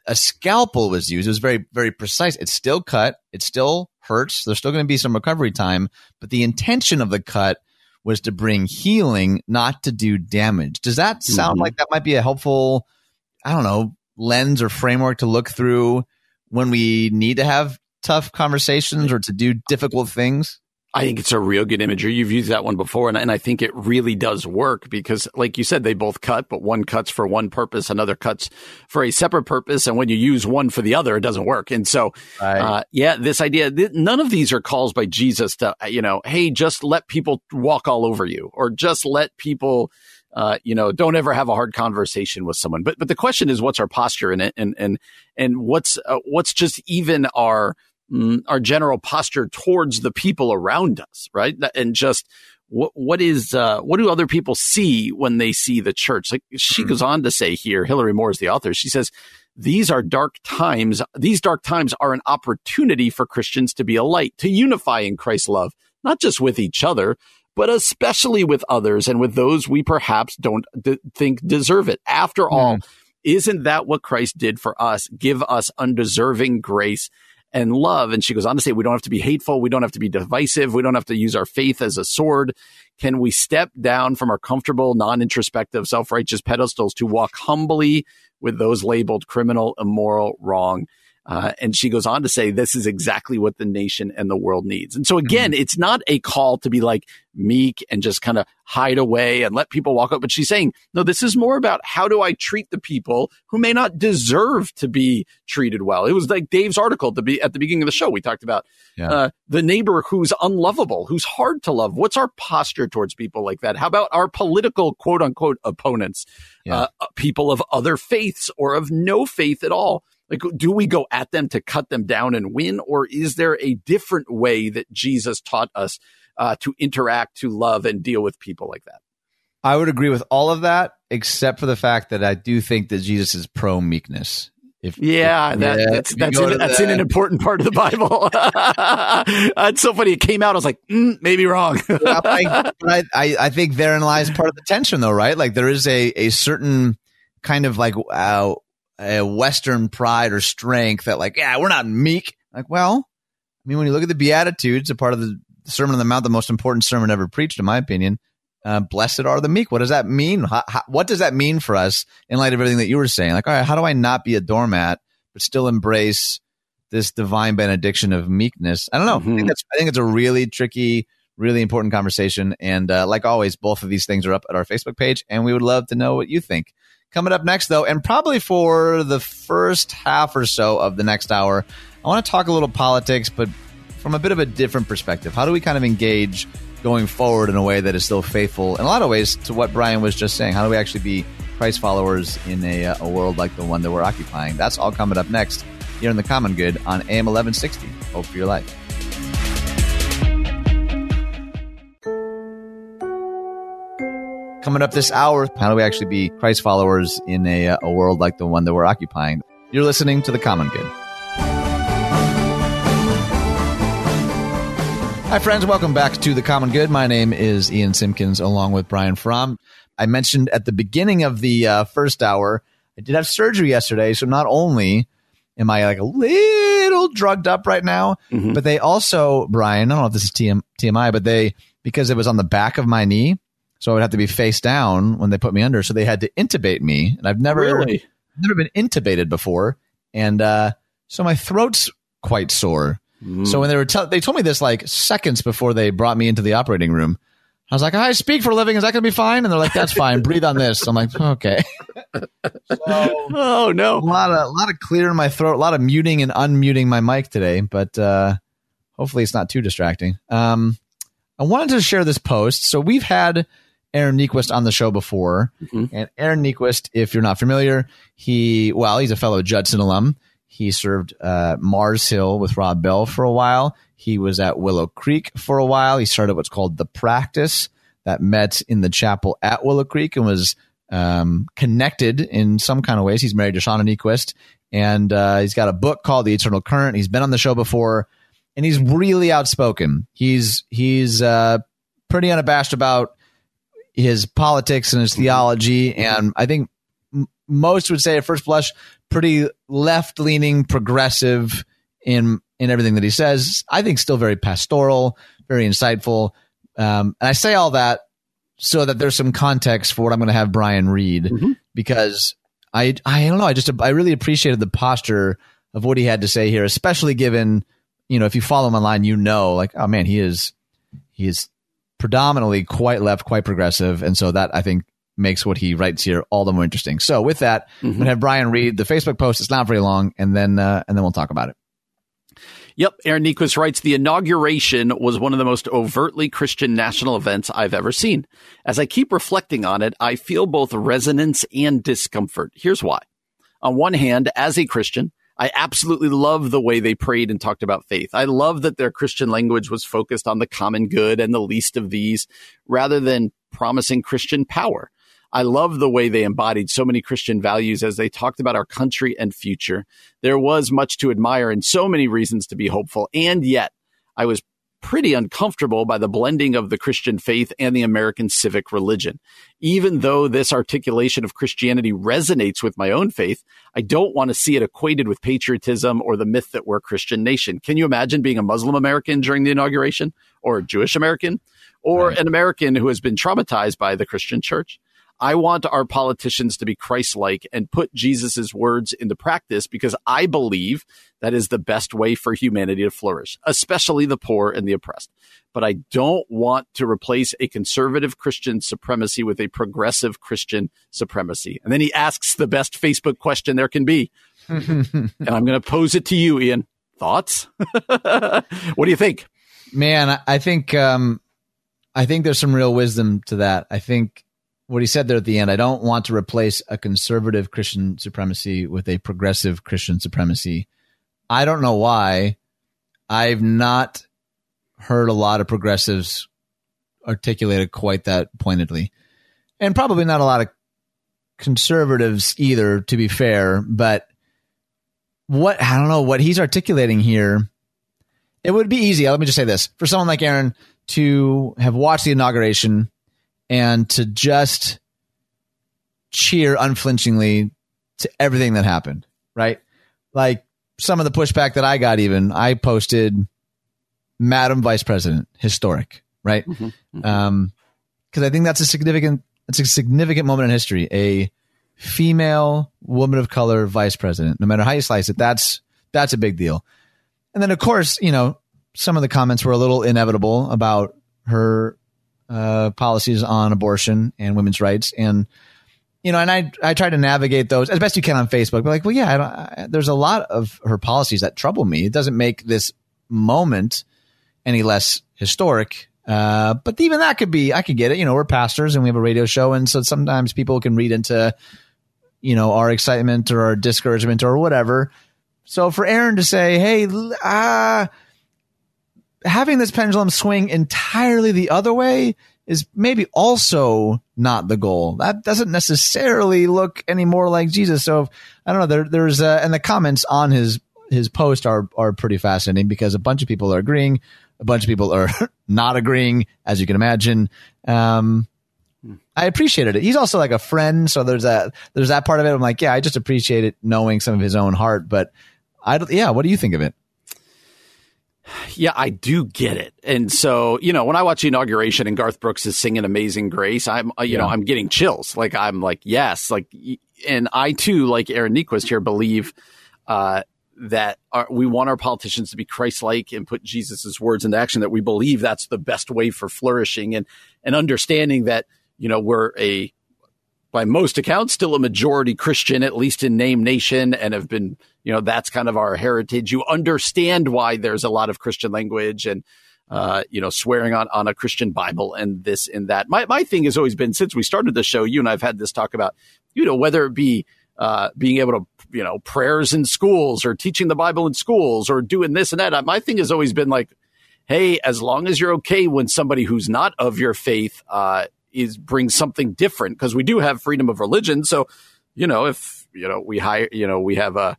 a scalpel was used, it was very very precise. It's still cut, it still hurts. There's still going to be some recovery time, but the intention of the cut was to bring healing, not to do damage. Does that sound mm-hmm. like that might be a helpful, I don't know, lens or framework to look through when we need to have tough conversations or to do difficult things? I think it's a real good imagery. You've used that one before, and, and, I think it really does work because, like you said, they both cut, but one cuts for one purpose, another cuts for a separate purpose. And when you use one for the other, it doesn't work. And so, right. uh, yeah, this idea, th- none of these are calls by Jesus to, you know, hey, just let people walk all over you or just let people, uh, you know, don't ever have a hard conversation with someone. But, but the question is, what's our posture in it? And, and, and what's, uh, what's just even our, mm, our general posture towards the people around us, right? And just what what is uh, what do other people see when they see the church? Like she mm-hmm. goes on to say here, Hilary Moore is the author. She says these are dark times. These dark times are an opportunity for Christians to be a light, to unify in Christ's love, not just with each other, but especially with others and with those we perhaps don't d- think deserve it. After mm. all, isn't that what Christ did for us? Give us undeserving grace and love. And she goes on to say, we don't have to be hateful. We don't have to be divisive. We don't have to use our faith as a sword. Can we step down from our comfortable, non introspective, self righteous pedestals to walk humbly with those labeled criminal, immoral, wrong? Uh, and she goes on to say, this is exactly what the nation and the world needs. And so again, mm-hmm. it's not a call to be like meek and just kind of hide away and let people walk up. But she's saying, no, this is more about how do I treat the people who may not deserve to be treated well. It was like Dave's article to be at the beginning of the show. We talked about yeah. uh, the neighbor who's unlovable, who's hard to love. What's our posture towards people like that? How about our political quote unquote opponents, yeah. uh, people of other faiths or of no faith at all? Like, do we go at them to cut them down and win? Or is there a different way that Jesus taught us uh, to interact, to love, and deal with people like that? I would agree with all of that, except for the fact that I do think that Jesus is pro meekness. If, yeah, if, that, yeah, that's that's, in, that's in an important part of the Bible. <laughs> it's so funny. It came out. I was like, mm, maybe wrong. <laughs> yeah, I, I, I think therein lies part of the tension, though, right? Like there is a a certain kind of like uh, a Western pride or strength that like, yeah, we're not meek. Like, well, I mean, when you look at the Beatitudes, a part of the Sermon on the Mount, the most important sermon ever preached, in my opinion. Uh, blessed are the meek. What does that mean? How, how, what does that mean for us in light of everything that you were saying? Like, all right, how do I not be a doormat but still embrace this divine benediction of meekness? I don't know. Mm-hmm. I think that's. I think it's a really tricky, really important conversation. And uh, like always, both of these things are up at our Facebook page, and we would love to know what you think. Coming up next, though, and probably for the first half or so of the next hour, I want to talk a little politics, but from a bit of a different perspective. How do we kind of engage going forward in a way that is still faithful in a lot of ways to what Brian was just saying? How do we actually be Christ followers in a, a world like the one that we're occupying? That's all coming up next here in the Common Good on AM 1160. Hope for your life. Coming up this hour, how do we actually be Christ followers in a, a world like the one that we're occupying? You're listening to The Common Good. Hi, friends. Welcome back to The Common Good. My name is Ian Simpkins, along with Brian Fromm. I mentioned at the beginning of the uh, first hour, I did have surgery yesterday. So not only am I like a little drugged up right now, mm-hmm. but they also, Brian, I don't know if this is TM, TMI, but they, because it was on the back of my knee, so I would have to be face down when they put me under. So they had to intubate me, and I've never really? never been intubated before, and uh, so my throat's quite sore. Mm. So when they were te- they told me this like seconds before they brought me into the operating room. I was like, I speak for a living. Is that going to be fine? And they're like, that's fine. Breathe on this. I'm like, okay. <laughs> so, oh no, a lot of a lot of clearing my throat, a lot of muting and unmuting my mic today, but uh, hopefully it's not too distracting. Um, I wanted to share this post. So we've had Aaron Niequist on the show before. Mm-hmm. And Aaron Niequist, if you're not familiar, he, well, he's a fellow Judson alum. He served uh, Mars Hill with Rob Bell for a while. He was at Willow Creek for a while. He started what's called The Practice that met in the chapel at Willow Creek and was um, connected in some kind of ways. He's married to Shauna Niequist, and uh, he's got a book called The Eternal Current. He's been on the show before, and he's really outspoken. He's he's uh, pretty unabashed about his politics and his theology, and I think m- most would say at first blush, pretty left leaning, progressive in in everything that he says. I think still very pastoral, very insightful, um, and I say all that so that there's some context for what I'm going to have Brian read mm-hmm. because I I don't know I just I really appreciated the posture of what he had to say here, especially given you know if you follow him online, you know like oh man he is he is predominantly quite left, quite progressive. And so that I think makes what he writes here all the more interesting. So with that, mm-hmm. I'm gonna have Brian read the Facebook post. It's not very long, and then uh, and then we'll talk about it. Yep, Aaron Niequist writes the inauguration was one of the most overtly Christian national events I've ever seen. As I keep reflecting on it, I feel both resonance and discomfort. Here's why. On one hand, as a Christian, I absolutely love the way they prayed and talked about faith. I love that their Christian language was focused on the common good and the least of these rather than promising Christian power. I love the way they embodied so many Christian values as they talked about our country and future. There was much to admire and so many reasons to be hopeful. And yet, I was pretty uncomfortable by the blending of the Christian faith and the American civic religion. Even though this articulation of Christianity resonates with my own faith, I don't want to see it equated with patriotism or the myth that we're a Christian nation. Can you imagine being a Muslim American during the inauguration or a Jewish American? or right. an American who has been traumatized by the Christian church. I want our politicians to be Christ like and put Jesus' words into practice because I believe that is the best way for humanity to flourish, especially the poor and the oppressed. But I don't want to replace a conservative Christian supremacy with a progressive Christian supremacy. And then he asks the best Facebook question there can be. <laughs> and I'm going to pose it to you, Ian. Thoughts? <laughs> what do you think? Man, I think um, I think there's some real wisdom to that. I think what he said there at the end, I don't want to replace a conservative Christian supremacy with a progressive Christian supremacy. I don't know why. I've not heard a lot of progressives articulate it quite that pointedly. And probably not a lot of conservatives either, to be fair. But what, I don't know, what he's articulating here, it would be easy. Let me just say this for someone like Aaron to have watched the inauguration and to just cheer unflinchingly to everything that happened, right? Like some of the pushback that I got, even I posted, Madam Vice President, historic, right? Because mm-hmm, mm-hmm. um, I think that's a significant, it's a significant moment in history. A female woman of color vice president, no matter how you slice it, that's that's a big deal. And then, of course, you know, some of the comments were a little inevitable about her uh, policies on abortion and women's rights. And, you know, and I, I try to navigate those as best you can on Facebook, but like, well, yeah, I I, there's a lot of her policies that trouble me. It doesn't make this moment any less historic. Uh, but even that could be, I could get it. You know, we're pastors and we have a radio show. And so sometimes people can read into, you know, our excitement or our discouragement or whatever. So for Aaron to say, Hey, ah, uh, having this pendulum swing entirely the other way is maybe also not the goal. That doesn't necessarily look any more like Jesus. So I don't know. There, there's uh, and the comments on his his post are are pretty fascinating because a bunch of people are agreeing, a bunch of people are <laughs> not agreeing, as you can imagine. Um, I appreciated it. He's also like a friend, so there's that there's that part of it. I'm like, yeah, I just appreciate it knowing some of his own heart. But I, yeah, what do you think of it? Yeah, I do get it. And so, you know, when I watch the inauguration and Garth Brooks is singing Amazing Grace, I'm, uh, you yeah. know, I'm getting chills. Like, I'm like, yes, like, and I too, like Aaron Niequist here, believe, uh, that our, we want our politicians to be Christ-like and put Jesus's words into action. That we believe that's the best way for flourishing, and and understanding that you know we're a by most accounts, still a majority Christian, at least in name nation, and have been, you know, that's kind of our heritage. You understand why there's a lot of Christian language and, uh, you know, swearing on, on a Christian Bible and this and that. My, my thing has always been since we started the show, you and I've had this talk about, you know, whether it be, uh, being able to, you know, prayers in schools or teaching the Bible in schools or doing this and that. My thing has always been like, Hey, as long as you're okay when somebody who's not of your faith, uh, is brings something different because we do have freedom of religion. So, you know, if you know we hire, you know, we have a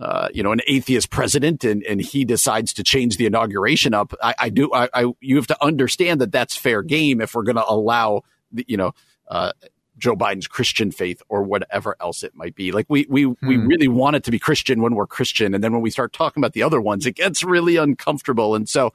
uh, you know, an atheist president and, and he decides to change the inauguration up, I, I do, I, I, you have to understand that that's fair game if we're going to allow the, you know, uh, Joe Biden's Christian faith or whatever else it might be. Like we we hmm. we really want it to be Christian when we're Christian, and then when we start talking about the other ones, it gets really uncomfortable. And so,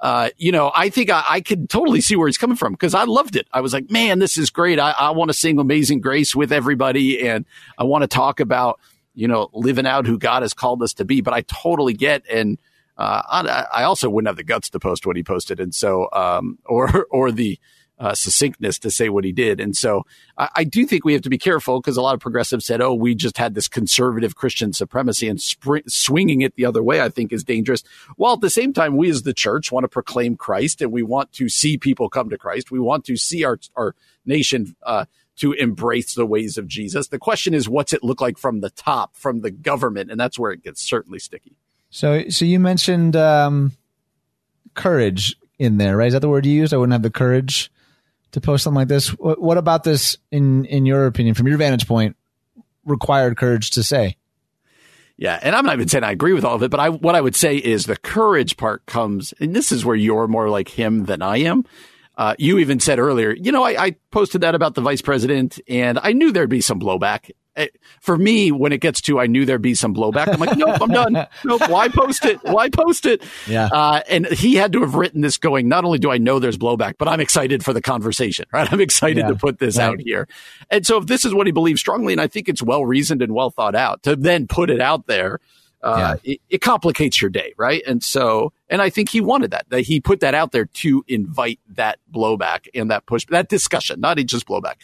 uh, you know, I think I, I could totally see where he's coming from because I loved it. I was like, man, this is great. I, I want to sing Amazing Grace with everybody, and I want to talk about you know living out who God has called us to be. But I totally get and. Uh, I, I also wouldn't have the guts to post what he posted, and so, um, <laughs> or or the uh, succinctness to say what he did. And so I, I do think we have to be careful because a lot of progressives said, oh, we just had this conservative Christian supremacy and swinging it the other way, I think is dangerous. While at the same time, we as the church want to proclaim Christ and we want to see people come to Christ. We want to see our, our nation, uh, to embrace the ways of Jesus. The question is, what's it look like from the top, from the government? And that's where it gets certainly sticky. So, so you mentioned um, courage in there, right? Is that the word you used? I wouldn't have the courage to post something like this. What, about this, in in your opinion, from your vantage point, required courage to say? Yeah, and I'm not even saying I agree with all of it, but I what I would say is the courage part comes, and this is where you're more like him than I am. Uh, you even said earlier, you know, I, I, posted that about the vice president, and I knew there'd be some blowback. Eh, for me, when it gets to I knew there'd be some blowback, I'm like, nope, I'm done. Nope, why post it? Why post it? Yeah. Uh, and he had to have written this going, not only do I know there's blowback, but I'm excited for the conversation, right? I'm excited yeah. to put this right. out here. And so if this is what he believes strongly, and I think it's well reasoned and well thought out, to then put it out there, uh, yeah. it, it, complicates your day, right? And so, and I think he wanted that, that he put that out there to invite that blowback and that push, that discussion, not just blowback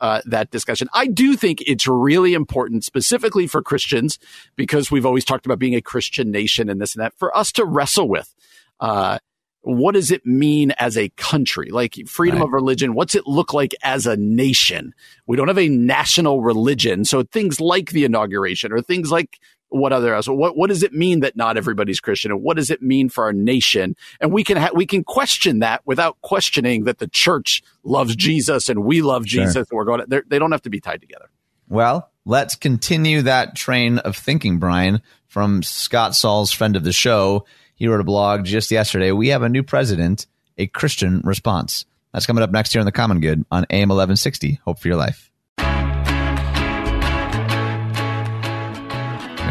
uh, that discussion. I do think it's really important, specifically for Christians, because we've always talked about being a Christian nation and this and that, for us to wrestle with. Uh, what does it mean as a country? Like freedom right. of religion, what's it look like as a nation? We don't have a national religion. So things like the inauguration or things like what other so what what does it mean that not everybody's Christian and what does it mean for our nation and we can ha- we can question that without questioning that the church loves Jesus and we love Jesus sure. and we're going to, they don't have to be tied together. Well, let's continue that train of thinking, Brian, from Scott Sauls, friend of the show. He wrote a blog just yesterday. We have a new president, a Christian response. That's coming up next year on the Common Good on AM 1160. Hope for your life.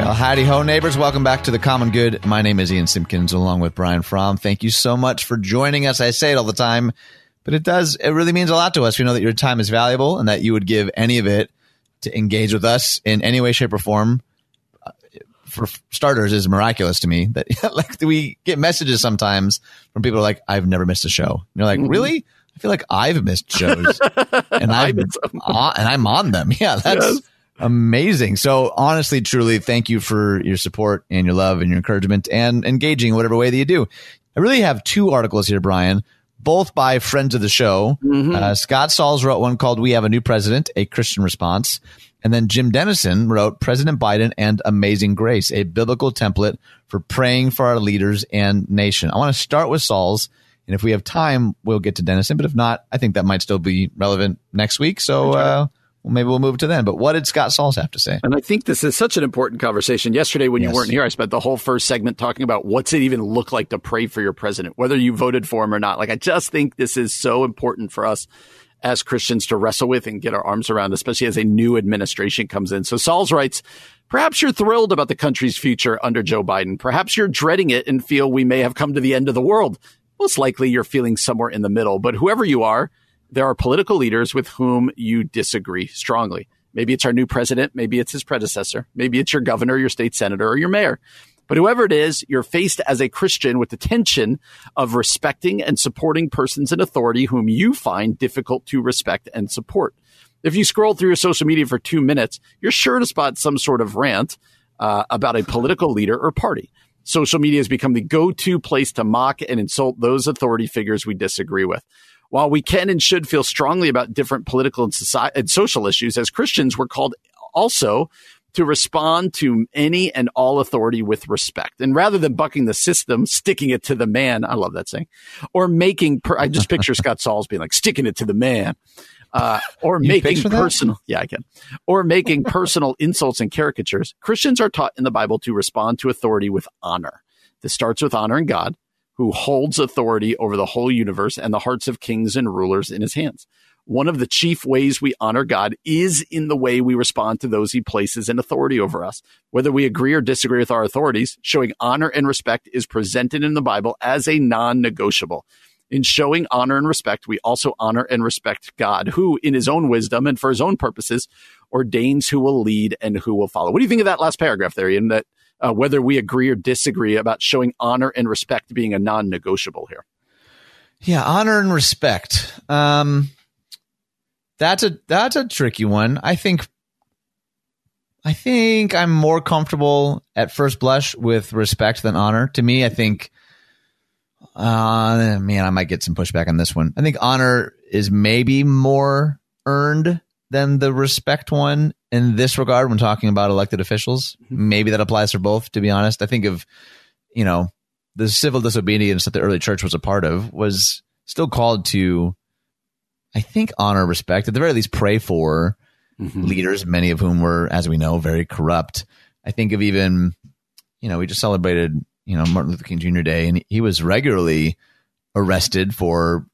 Well, howdy ho, neighbors. Welcome back to the Common Good. My name is Ian Simpkins, along with Brian Fromm. Thank you so much for joining us. I say it all the time, but it does, it really means a lot to us. We know that your time is valuable and that you would give any of it to engage with us in any way, shape, or form. Uh, for starters, is miraculous to me that <laughs> like we get messages sometimes from people like, I've never missed a show. And you're like, mm-hmm. really? I feel like I've missed shows <laughs> and I've, uh, and I'm on them. <laughs> Yeah. That's, yes Amazing. So honestly, truly, thank you for your support and your love and your encouragement and engaging whatever way that you do. I really have two articles here, Brian, both by friends of the show. Mm-hmm. Uh, Scott Sauls wrote one called We Have a New President, a Christian Response. And then Jim Denison wrote President Biden and Amazing Grace, a biblical template for praying for our leaders and nation. I want to start with Sauls. And if we have time, we'll get to Denison. But if not, I think that might still be relevant next week. So, uh, well, maybe we'll move to then. But what did Scott Sauls have to say? And I think this is such an important conversation. Yesterday, when yes. you weren't here, I spent the whole first segment talking about what's it even look like to pray for your president, whether you voted for him or not. Like, I just think this is so important for us as Christians to wrestle with and get our arms around, especially as a new administration comes in. So Sauls writes, Perhaps you're thrilled about the country's future under Joe Biden. Perhaps you're dreading it and feel we may have come to the end of the world. Most likely you're feeling somewhere in the middle, but whoever you are, there are political leaders with whom you disagree strongly. Maybe it's our new president. Maybe it's his predecessor. Maybe it's your governor, your state senator, or your mayor. But whoever it is, you're faced as a Christian with the tension of respecting and supporting persons in authority whom you find difficult to respect and support. If you scroll through your social media for two minutes, you're sure to spot some sort of rant uh, about a political leader or party. Social media has become the go to place to mock and insult those authority figures we disagree with. While we can and should feel strongly about different political and, society, and social issues, as Christians, we're called also to respond to any and all authority with respect. And rather than bucking the system, sticking it to the man, I love that saying, or making, per, I just picture <laughs> Scott Sauls being like, sticking it to the man. Uh, or <laughs> you making personal, yeah, I can, or making personal <laughs> insults and caricatures. Christians are taught in the Bible to respond to authority with honor. This starts with honoring God who holds authority over the whole universe and the hearts of kings and rulers in his hands. One of the chief ways we honor God is in the way we respond to those he places in authority over us. Whether we agree or disagree with our authorities, showing honor and respect is presented in the Bible as a non negotiable. In showing honor and respect, we also honor and respect God, who, in his own wisdom and for his own purposes, ordains who will lead and who will follow. What do you think of that last paragraph there, Ian? That uh, whether we agree or disagree about showing honor and respect being a non negotiable here. Yeah, honor and respect. Um, that's a that's a tricky one. I think I think I'm more comfortable at first blush with respect than honor. To me, I think uh man, I might get some pushback on this one. I think honor is maybe more earned than the respect one in this regard when talking about elected officials. Mm-hmm. Maybe that applies for both, to be honest. I think of, you know, the civil disobedience that the early church was a part of was still called to, I think, honor, respect, at the very least, pray for mm-hmm. leaders, many of whom were, as we know, very corrupt. I think of even, you know, we just celebrated, you know, Martin Luther King Jr. Day, and he was regularly arrested for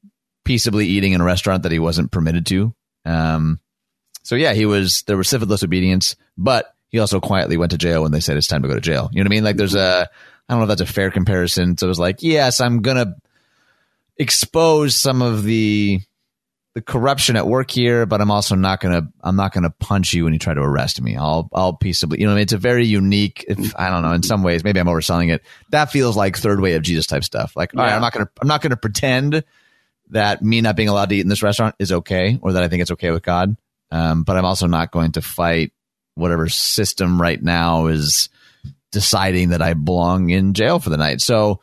peaceably eating in a restaurant that he wasn't permitted to. Um, so yeah, he was there was civil disobedience, but he also quietly went to jail when they said it's time to go to jail. You know what I mean? Like there's a I don't know if that's a fair comparison. So it was like, yes, I'm gonna expose some of the the corruption at work here, but I'm also not gonna I'm not gonna punch you when you try to arrest me. I'll I'll peaceably you know it's a very unique. If I don't know, in some ways, maybe I'm overselling it. That feels like third way of Jesus type stuff. Like, yeah. all right, I'm not gonna I'm not gonna pretend that me not being allowed to eat in this restaurant is okay, or that I think it's okay with God. Um, but I'm also not going to fight whatever system right now is deciding that I belong in jail for the night. So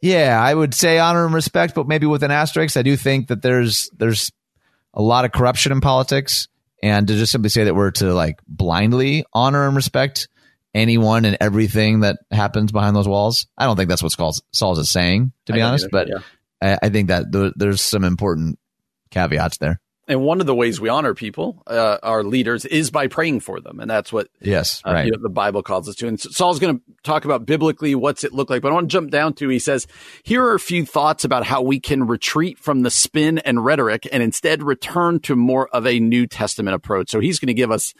yeah, I would say honor and respect, but maybe with an asterisk. I do think that there's there's a lot of corruption in politics, and to just simply say that we're to like blindly honor and respect anyone and everything that happens behind those walls, I don't think that's what Sauls, Sauls is saying, to be honest. Either, but yeah. I, I, think that th- there's some important caveats there. And one of the ways we honor people, uh, our leaders, is by praying for them, and that's what yes, uh, right. You know, the Bible calls us to. And Saul's going to talk about biblically what's it look like, but I want to jump down to. He says, "Here are a few thoughts about how we can retreat from the spin and rhetoric, and instead return to more of a New Testament approach." So he's going to give us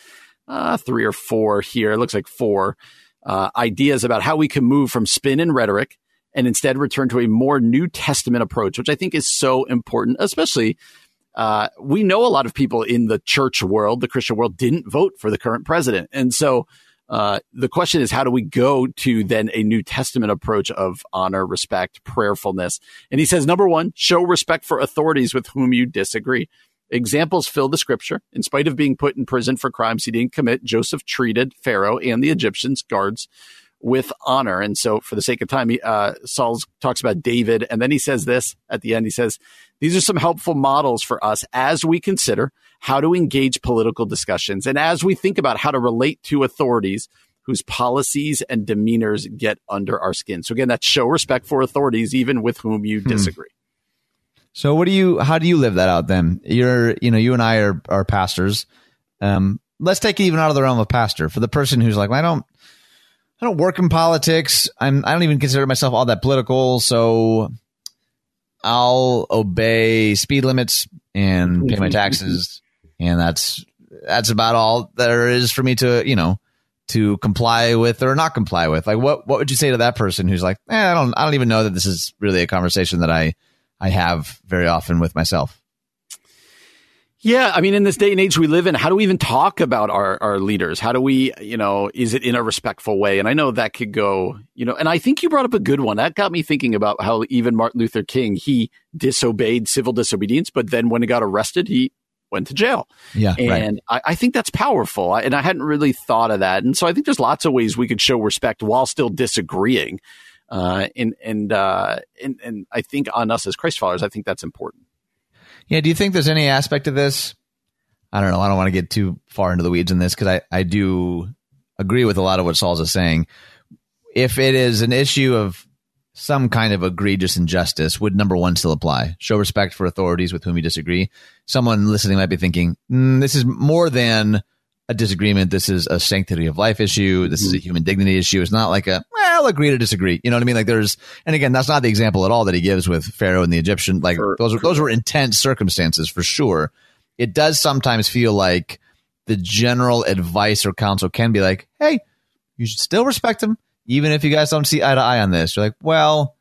uh, three or four here. It looks like four uh, ideas about how we can move from spin and rhetoric and instead return to a more New Testament approach, which I think is so important, especially uh, we know a lot of people in the church world, the Christian world, didn't vote for the current president. And so uh, the question is, how do we go to then a New Testament approach of honor, respect, prayerfulness? And he says, number one, show respect for authorities with whom you disagree. Examples fill the scripture. In spite of being put in prison for crimes he didn't commit, Joseph treated Pharaoh and the Egyptians guards with honor. And so, for the sake of time, he, uh, Saul talks about David, and then he says this at the end. He says, "These are some helpful models for us as we consider how to engage political discussions and as we think about how to relate to authorities." Whose policies and demeanors get under our skin. So again, that's show respect for authorities, even with whom you hmm. disagree. So what do you how do you live that out then? You're you know, you and I are are pastors. Um, let's take it even out of the realm of pastor. For the person who's like, well, I don't I don't work in politics. I'm I don't even consider myself all that political, so I'll obey speed limits and pay my taxes, <laughs> and that's that's about all there is for me to you know to comply with or not comply with. Like, what what would you say to that person who's like, eh, I don't I don't even know that this is really a conversation that I I have very often with myself. Yeah, I mean, in this day and age we live in, how do we even talk about our, our leaders? How do we, you know, is it in a respectful way? And I know that could go, you know, and I think you brought up a good one. That got me thinking about how even Martin Luther King, he disobeyed civil disobedience, but then when he got arrested, he went to jail. Yeah. And right. I, I, think that's powerful. I, and I hadn't really thought of that. And so I think there's lots of ways we could show respect while still disagreeing. Uh, and, and, uh, and, and I think on us as Christ followers, I think that's important. Yeah. Do you think there's any aspect of this? I don't know. I don't want to get too far into the weeds in this because I, I do agree with a lot of what Sauls is saying. If it is an issue of some kind of egregious injustice, would number one still apply? Show respect for authorities with whom you disagree. Someone listening might be thinking, mm, this is more than a disagreement. This is a sanctity of life issue. This mm-hmm. is a mm-hmm. human dignity issue. It's not like a, well, agree to disagree. You know what I mean? Like there's, and again, that's not the example at all that he gives with Pharaoh and the Egyptian. Like those, those were intense circumstances for sure. It does sometimes feel like the general advice or counsel can be like, Hey, you should still respect him. Even if you guys don't see eye to eye on this, you're like, well,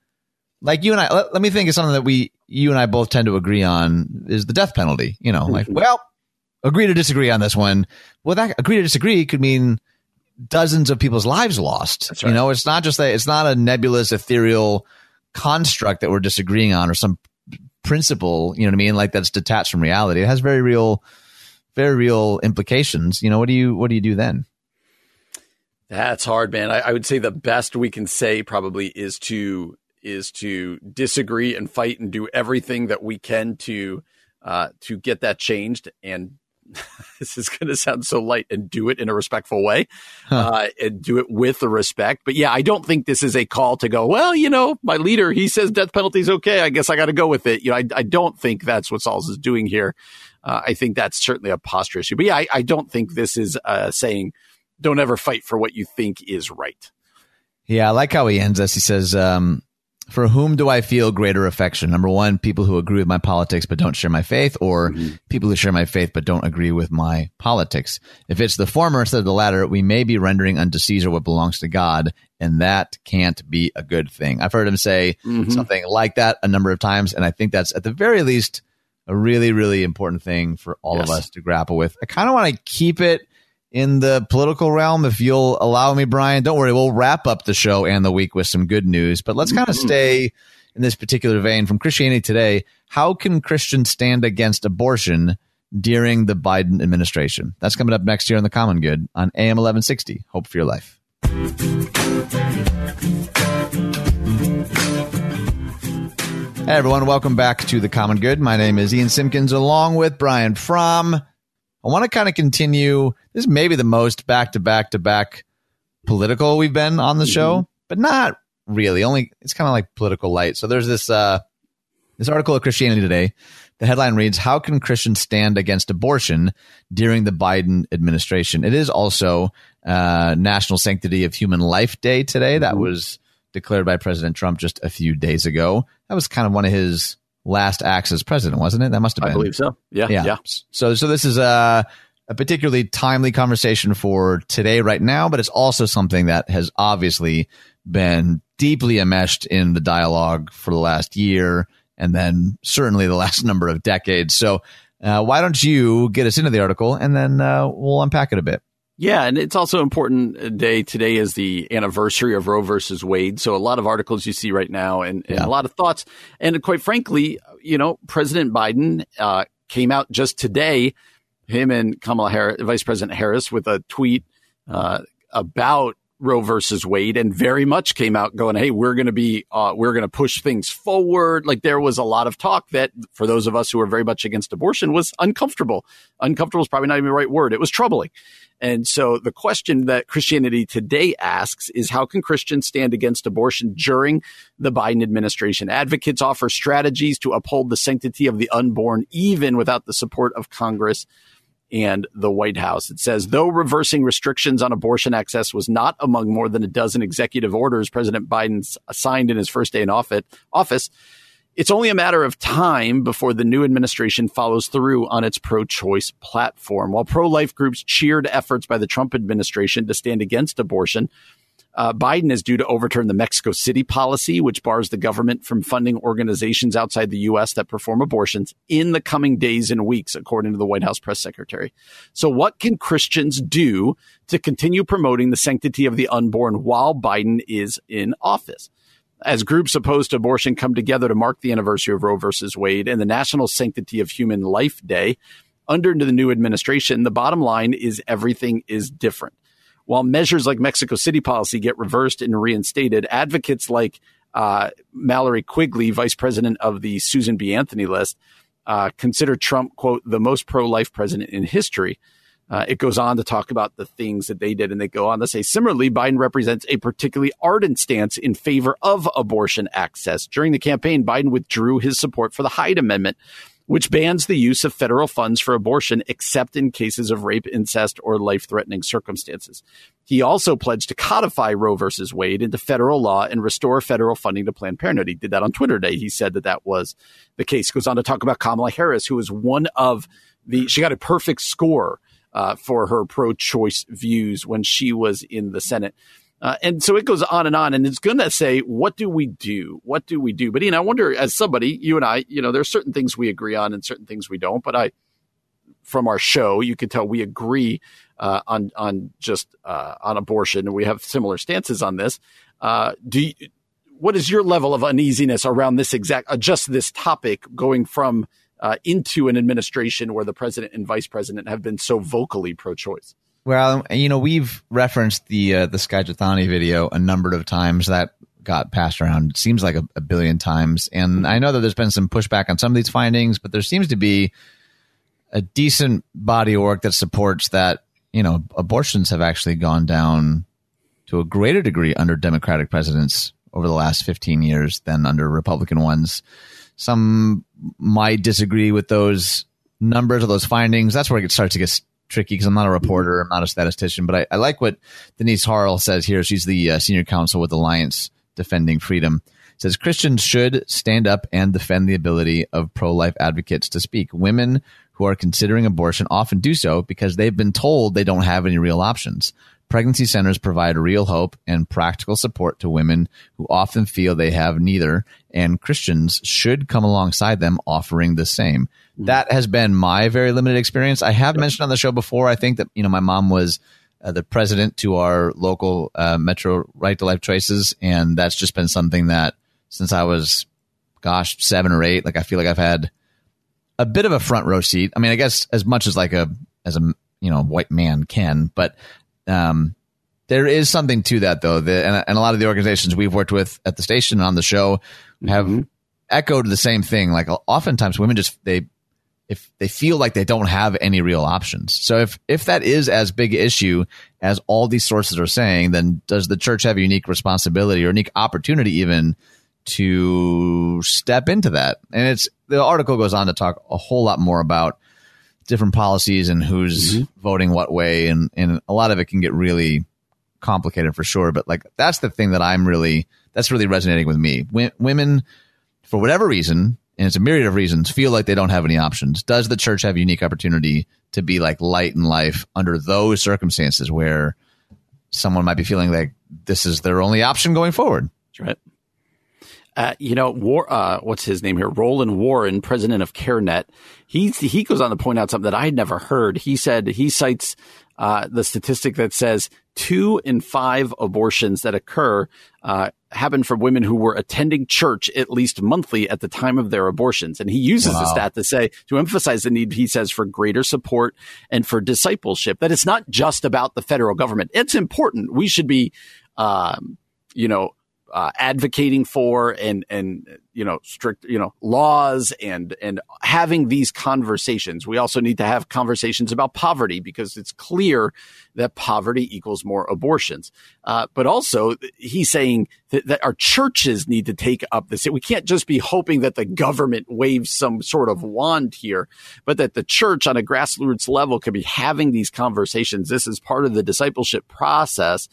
like you and I, let, let me think of something that we, you and I both tend to agree on is the death penalty. You know, like, mm-hmm. well, agree to disagree on this one. Well, that agree to disagree could mean dozens of people's lives lost. Right. You know, it's not just that it's not a nebulous, ethereal construct that we're disagreeing on or some principle, you know what I mean? Like that's detached from reality. It has very real, very real implications. You know, what do you, what do you do then? That's hard, man. I, I would say the best we can say probably is to, is to disagree and fight and do everything that we can to, uh, to get that changed and <laughs> this is going to sound so light and do it in a respectful way huh. uh, and do it with the respect. But yeah, I don't think this is a call to go, well, you know, my leader, he says death penalty is okay. I guess I got to go with it. You know, I, I don't think that's what Sauls is doing here. Uh, I think that's certainly a posture issue. But yeah, I, I don't think this is uh, saying don't ever fight for what you think is right. Yeah, I like how he ends this. He says, um, for whom do I feel greater affection? Number one, people who agree with my politics but don't share my faith, or mm-hmm. people who share my faith but don't agree with my politics. If it's the former instead of the latter, we may be rendering unto Caesar what belongs to God, and that can't be a good thing. I've heard him say mm-hmm. something like that a number of times, and I think that's at the very least a really, really important thing for all yes. of us to grapple with. I kind of want to keep it in the political realm, if you'll allow me, Brian. Don't worry, we'll wrap up the show and the week with some good news, but let's kind of mm-hmm. stay in this particular vein from Christianity Today. How can Christians stand against abortion during the Biden administration? That's coming up next year on The Common Good on AM 1160. Hope for your life. Hey everyone, welcome back to The Common Good. My name is Ian Simpkins along with Brian Fromm. I want to kind of continue. This is maybe the most back to back to back political we've been on the mm-hmm. show, but not really. Only it's kind of like political light. So there's this uh, this article of Christianity Today. The headline reads, "How can Christians stand against abortion during the Biden administration?" It is also uh, National Sanctity of Human Life Day today. That mm-hmm. was declared by President Trump just a few days ago. That was kind of one of his last acts as president, wasn't it? That must have been. I believe so. Yeah. Yeah. yeah. So, so this is a, a particularly timely conversation for today, right now, but it's also something that has obviously been deeply enmeshed in the dialogue for the last year and then certainly the last <laughs> number of decades. So, uh, why don't you get us into the article and then uh, we'll unpack it a bit? Yeah, and it's also important day. Today is the anniversary of Roe versus Wade. So a lot of articles you see right now and, and yeah. a lot of thoughts. And quite frankly, you know, President Biden uh, came out just today, him and Kamala Harris, Vice President Harris, with a tweet uh, about Roe versus Wade, and very much came out going, "Hey, we're going to be, uh, we're going to push things forward." Like there was a lot of talk that, for those of us who are very much against abortion, was uncomfortable. Uncomfortable is probably not even the right word. It was troubling. And so the question that Christianity today asks is how can Christians stand against abortion during the Biden administration? Advocates offer strategies to uphold the sanctity of the unborn, even without the support of Congress and the White House. It says, though reversing restrictions on abortion access was not among more than a dozen executive orders President Biden signed in his first day in office, it's only a matter of time before the new administration follows through on its pro choice platform. While pro life groups cheered efforts by the Trump administration to stand against abortion, uh, Biden is due to overturn the Mexico City policy, which bars the government from funding organizations outside the U.S. that perform abortions in the coming days and weeks, according to the White House press secretary. So, what can Christians do to continue promoting the sanctity of the unborn while Biden is in office? as groups opposed to abortion come together to mark the anniversary of Roe versus Wade and the National Sanctity of Human Life Day under the new administration, the bottom line is everything is different. While measures like Mexico City policy get reversed and reinstated, advocates like uh, Mallory Quigley, vice president of the Susan B. Anthony list, uh, consider Trump, quote, the most pro life president in history. Uh, it goes on to talk about the things that they did, and they go on to say similarly, Biden represents a particularly ardent stance in favor of abortion access. During the campaign, Biden withdrew his support for the Hyde Amendment, which bans the use of federal funds for abortion except in cases of rape, incest, or life threatening circumstances. He also pledged to codify Roe versus Wade into federal law and restore federal funding to Planned Parenthood. He did that on Twitter Day. He said that that was the case. Goes on to talk about Kamala Harris, who is one of the, she got a perfect score uh, for her pro choice views when she was in the Senate. Uh, and so it goes on and on, and it's going to say, what do we do? What do we do? But, know, I wonder, as somebody, you and I, you know, there's certain things we agree on and certain things we don't. But I, from our show, you can tell we agree uh, on on just uh, on abortion, and we have similar stances on this. Uh, do you, what is your level of uneasiness around this exact, uh, just this topic, going from uh, into an administration where the president and vice president have been so vocally pro-choice. Well, you know, we've referenced the uh, the Skye Jethani video a number of times. That got passed around. It seems like a, a billion times, and I know that there's been some pushback on some of these findings, but there seems to be a decent body of work that supports that. You know, abortions have actually gone down to a greater degree under Democratic presidents over the last 15 years than under Republican ones. Some might disagree with those numbers or those findings. That's where it starts to get tricky because I'm not a reporter, I'm not a statistician, but I, I like what Denise Harle says here. She's the uh, senior counsel with Alliance Defending Freedom. says Christians should stand up and defend the ability of pro life advocates to speak. Women who are considering abortion often do so because they've been told they don't have any real options. Pregnancy centers provide real hope and practical support to women who often feel they have neither, and Christians should come alongside them offering the same. Mm-hmm. That has been my very limited experience. I have mentioned on the show before, I think that, you know, my mom was uh, the president to our local uh, Metro Right to Life Choices, and that's just been something that since I was, gosh, seven or eight, like I feel like I've had a bit of a front row seat. I mean, I guess as much as like a as a you know white man can, but um, there is something to that, though. The, and, and, a lot of the organizations we've worked with at the station and on the show have mm-hmm. echoed the same thing. Like oftentimes, women just they if they feel like they don't have any real options. So if if that is as big issue as all these sources are saying, then does the church have a unique responsibility or unique opportunity even to step into that? And it's the article goes on to talk a whole lot more about different policies and who's mm-hmm. voting what way, and and a lot of it can get really complicated for sure. But like that's the thing that I'm really that's really resonating with me. W- women, for whatever reason, and it's a myriad of reasons, feel like they don't have any options. Does the church have a unique opportunity to be like light in life under those circumstances where someone might be feeling like this is their only option going forward? That's right. Uh, you know, War, uh, what's his name here? Roland Warren, president of CareNet. He he goes on to point out something that I had never heard. He said he cites uh, the statistic that says two in five abortions that occur uh, happen from women who were attending church at least monthly at the time of their abortions. And he uses wow. the stat to say, to emphasize the need, he says, for greater support and for discipleship, that it's not just about the federal government. It's important. We should be, um, you know, uh, advocating for and and you know strict you know laws and and having these conversations. We also need to have conversations about poverty because it's clear that poverty equals more abortions. Uh, but also, he's saying that, that, our churches need to take up this. We can't just be hoping that the government waves some sort of wand here, but that the church on a grassroots level can be having these conversations. This is part of the discipleship process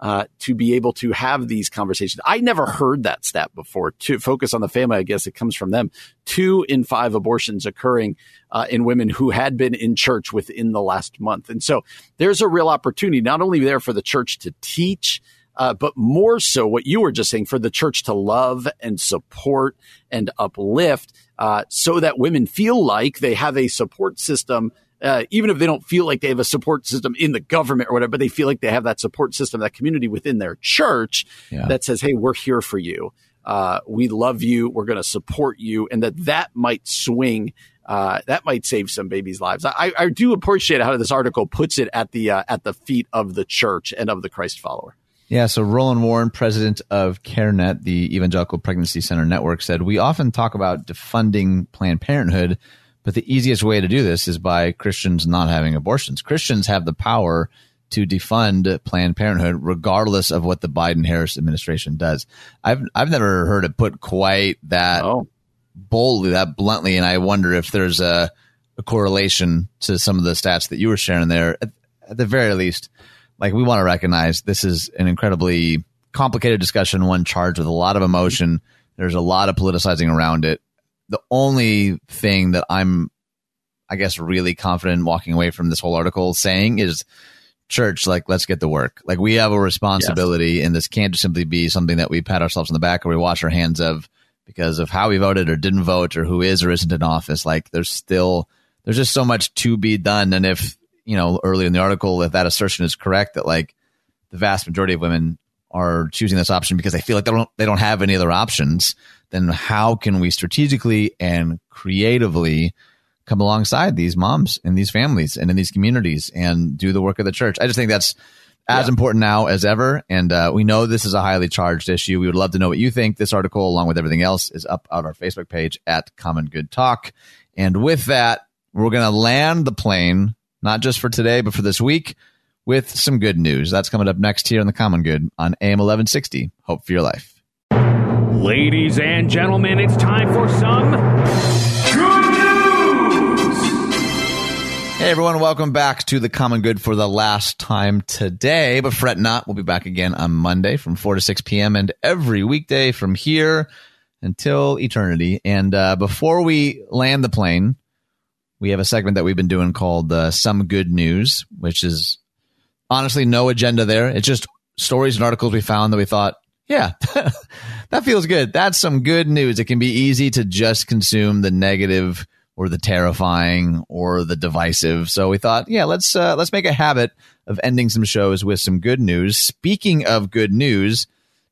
uh, to be able to have these conversations. I never heard that stat before. To focus on the family, I guess it comes from them. Two in five abortions occurring uh, in women who had been in church within the last month, and so there's a real opportunity not only there for the church to teach. Uh, but more so, what you were just saying, for the church to love and support and uplift, uh, so that women feel like they have a support system uh, even if they don't feel like they have a support system in the government or whatever, but they feel like they have that support system, that community within their church yeah. that says, "Hey, we're here for you. Uh, we love you. We're going to support you," and that that might swing. Uh, that might save some babies' lives. I, I, do appreciate how this article puts it at the uh, at the feet of the church and of the Christ follower. Yeah, so Roland Warren, president of CareNet, the Evangelical Pregnancy Center Network, said, We often talk about defunding Planned Parenthood, but the easiest way to do this is by Christians not having abortions. Christians have the power to defund Planned Parenthood, regardless of what the Biden Harris administration does. I've I've never heard it put quite that oh. boldly, that bluntly, and I wonder if there's a, a, correlation to some of the stats that you were sharing there. At, at the very least, like we want to recognize this is an incredibly complicated discussion, one charged with a lot of emotion. There's a lot of politicizing around it the only thing that I'm, I guess, really confident walking away from this whole article saying is, church, like, let's get to work. Like, we have a responsibility, yes. and this can't just simply be something that we pat ourselves on the back or we wash our hands of because of how we voted or didn't vote or who is or isn't in office. Like, there's still, there's just so much to be done. And if, you know, early in the article, if that assertion is correct, that like the vast majority of women are choosing this option because they feel like they don't, they don't have any other options then how can we strategically and creatively come alongside these moms and these families and in these communities and do the work of the church? I just think that's as yeah. important now as ever. And uh, we know this is a highly charged issue. We would love to know what you think. This article, along with everything else, is up on our Facebook page at Common Good Talk. And with that, we're going to land the plane, not just for today, but for this week, with some good news. That's coming up next here on the Common Good on AM 1160. Hope for your life. Ladies and gentlemen, it's time for some good news. Hey everyone, welcome back to the Common Good for the last time today. But fret not, we'll be back again on Monday from 4 to 6 p.m. and every weekday from here until eternity. And uh, before we land the plane, we have a segment that we've been doing called uh, Some Good News, which is honestly no agenda there. It's just stories and articles we found that we thought, yeah, <laughs> that feels good. That's some good news. It can be easy to just consume the negative or the terrifying or the divisive. So we thought, yeah, let's uh, let's make a habit of ending some shows with some good news. Speaking of good news,